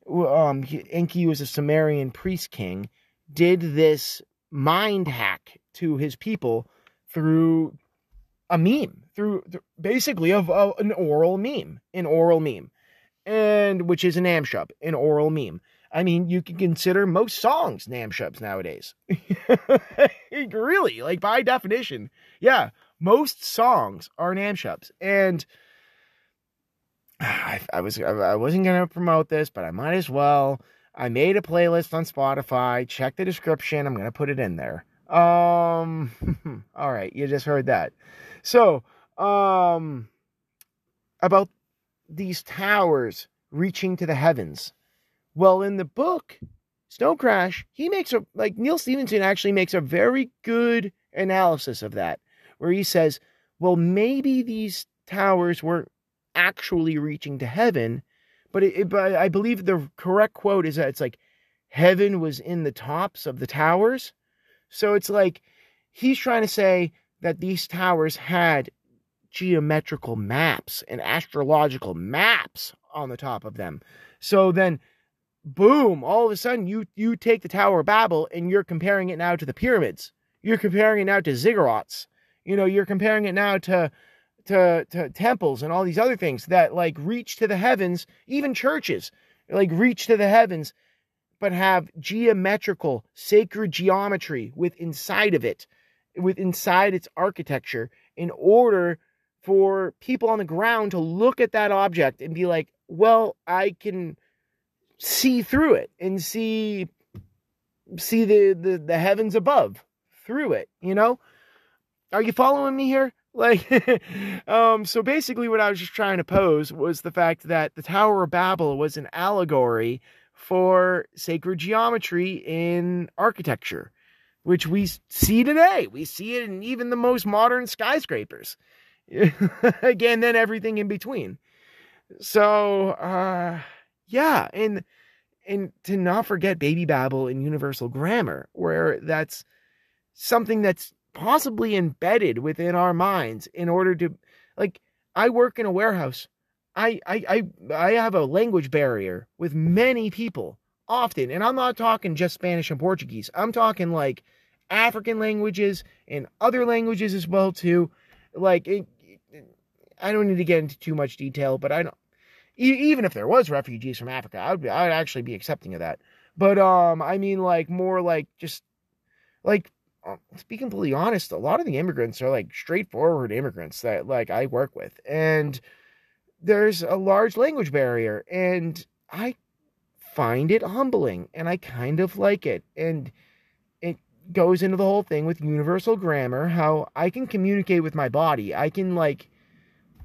Um, Enki was a Sumerian priest king. Did this mind hack to his people through a meme, through, through basically of an oral meme, an oral meme, and which is an Namshub, an oral meme. I mean, you can consider most songs Namshubs nowadays. really, like by definition, yeah, most songs are Namshubs, and I, I was I wasn't gonna promote this, but I might as well. I made a playlist on Spotify. Check the description. I'm gonna put it in there. Um, all right, you just heard that. So, um, about these towers reaching to the heavens. Well, in the book, Snow Crash, he makes a, like, Neal Stephenson actually makes a very good analysis of that, where he says, well, maybe these towers weren't actually reaching to heaven, but, it, it, I believe the correct quote is that it's like, heaven was in the tops of the towers so it's like he's trying to say that these towers had geometrical maps and astrological maps on the top of them. So then boom, all of a sudden you you take the Tower of Babel and you're comparing it now to the pyramids. You're comparing it now to ziggurats. You know, you're comparing it now to to to temples and all these other things that like reach to the heavens, even churches like reach to the heavens but have geometrical, sacred geometry with inside of it, with inside its architecture, in order for people on the ground to look at that object and be like, well, I can see through it and see see the, the, the heavens above through it, you know? Are you following me here? Like, um, so basically, what I was just trying to pose was the fact that the Tower of Babel was an allegory for sacred geometry in architecture, which we see today. We see it in even the most modern skyscrapers. Again, then everything in between. So, uh, yeah, and and to not forget Baby Babel and Universal Grammar, where that's something that's possibly embedded within our minds in order to, like, I work in a warehouse I, I I I have a language barrier with many people often, and I'm not talking just Spanish and Portuguese. I'm talking like African languages and other languages as well too. Like it, I don't need to get into too much detail, but I don't. Even if there was refugees from Africa, I would be, I would actually be accepting of that. But um, I mean like more like just like um, to be completely honest, a lot of the immigrants are like straightforward immigrants that like I work with, and there's a large language barrier and I find it humbling and I kind of like it. And it goes into the whole thing with universal grammar, how I can communicate with my body. I can like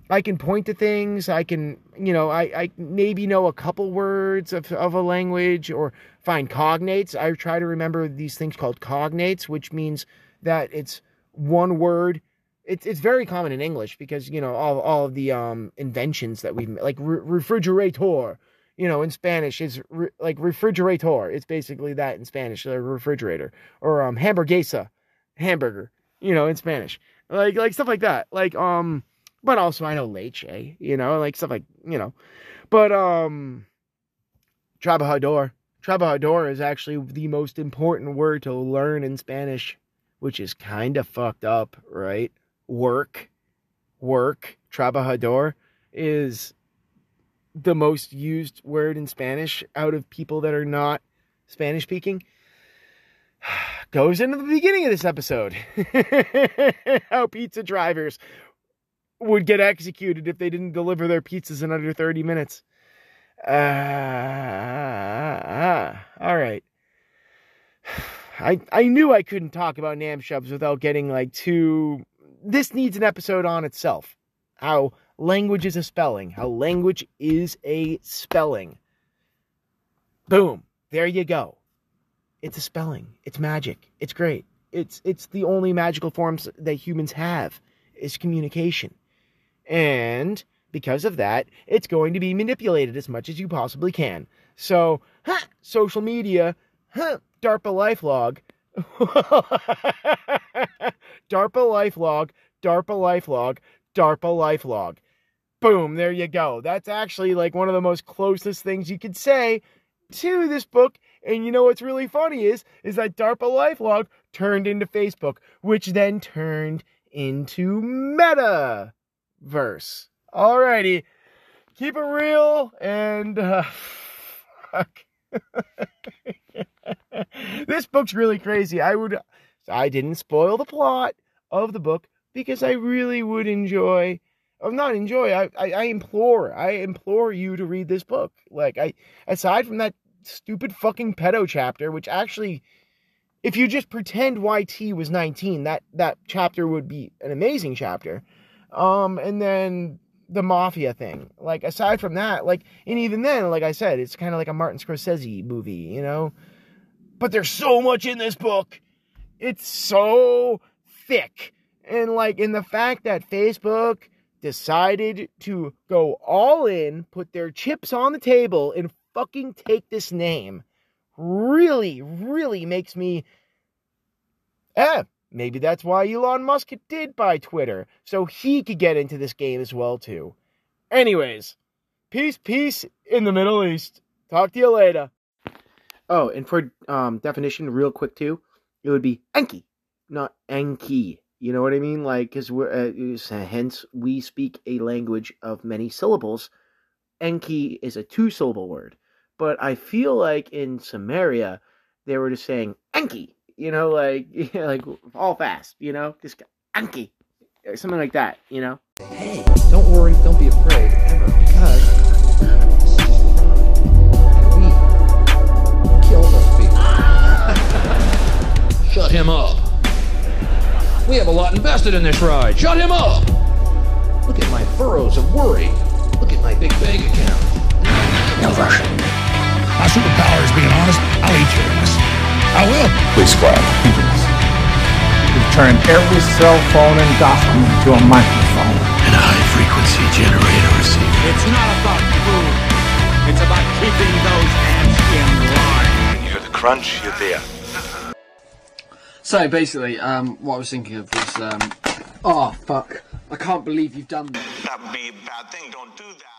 I can point to things, I can, you know, I, I maybe know a couple words of, of a language or find cognates. I try to remember these things called cognates, which means that it's one word it's it's very common in English because you know all all of the um inventions that we've like re- refrigerator, you know, in Spanish is re- like refrigerator. It's basically that in Spanish, a refrigerator or um hamburguesa, hamburger, you know, in Spanish, like like stuff like that. Like um, but also I know leche, you know, like stuff like you know, but um, trabajador. Trabajador is actually the most important word to learn in Spanish, which is kind of fucked up, right? work, work, trabajador is the most used word in Spanish out of people that are not Spanish speaking goes into the beginning of this episode. How pizza drivers would get executed if they didn't deliver their pizzas in under 30 minutes. Uh, all right. I I knew I couldn't talk about Nam Shubs without getting like too. This needs an episode on itself. How language is a spelling. How language is a spelling. Boom. There you go. It's a spelling. It's magic. It's great. It's it's the only magical forms that humans have is communication. And because of that, it's going to be manipulated as much as you possibly can. So, huh, social media, huh, DARPA LifeLog, DARPA LifeLog, DARPA LifeLog, DARPA LifeLog. Boom, there you go. That's actually like one of the most closest things you could say to this book. And you know what's really funny is is that DARPA LifeLog turned into Facebook, which then turned into Metaverse. Alrighty, keep it real and uh, fuck. this book's really crazy. I would, I didn't spoil the plot of the book because I really would enjoy, or not enjoy. I, I, I implore, I implore you to read this book. Like I, aside from that stupid fucking pedo chapter, which actually, if you just pretend YT was 19, that that chapter would be an amazing chapter. Um, and then the mafia thing. Like aside from that, like and even then, like I said, it's kind of like a Martin Scorsese movie, you know. But there's so much in this book. It's so thick. And like in the fact that Facebook decided to go all in, put their chips on the table and fucking take this name really really makes me eh Maybe that's why Elon Musk did buy Twitter, so he could get into this game as well too. Anyways, peace, peace in the Middle East. Talk to you later. Oh, and for um, definition, real quick too, it would be Enki, not Enki. You know what I mean? Like, because we're uh, hence we speak a language of many syllables. Enki is a two-syllable word, but I feel like in Samaria they were just saying Enki you know, like like all fast, you know, just Anki, or something like that, you know.
Hey, don't worry, don't be afraid ever, because this is just a ride, and we kill those people.
Shut him up. We have a lot invested in this ride. Shut him up. Look at my furrows of worry. Look at my big bank account.
No version. My superpower is being honest. I'll eat your ass. I will.
Please squad.
We've turned every cell phone and document to a microphone.
And a high frequency generator receiver.
It's not about food. It's about keeping those ants in line.
When you hear the crunch, you're there.
So basically, um, what I was thinking of was, um, oh fuck, I can't believe you've done that.
That would be a bad thing. Don't do that.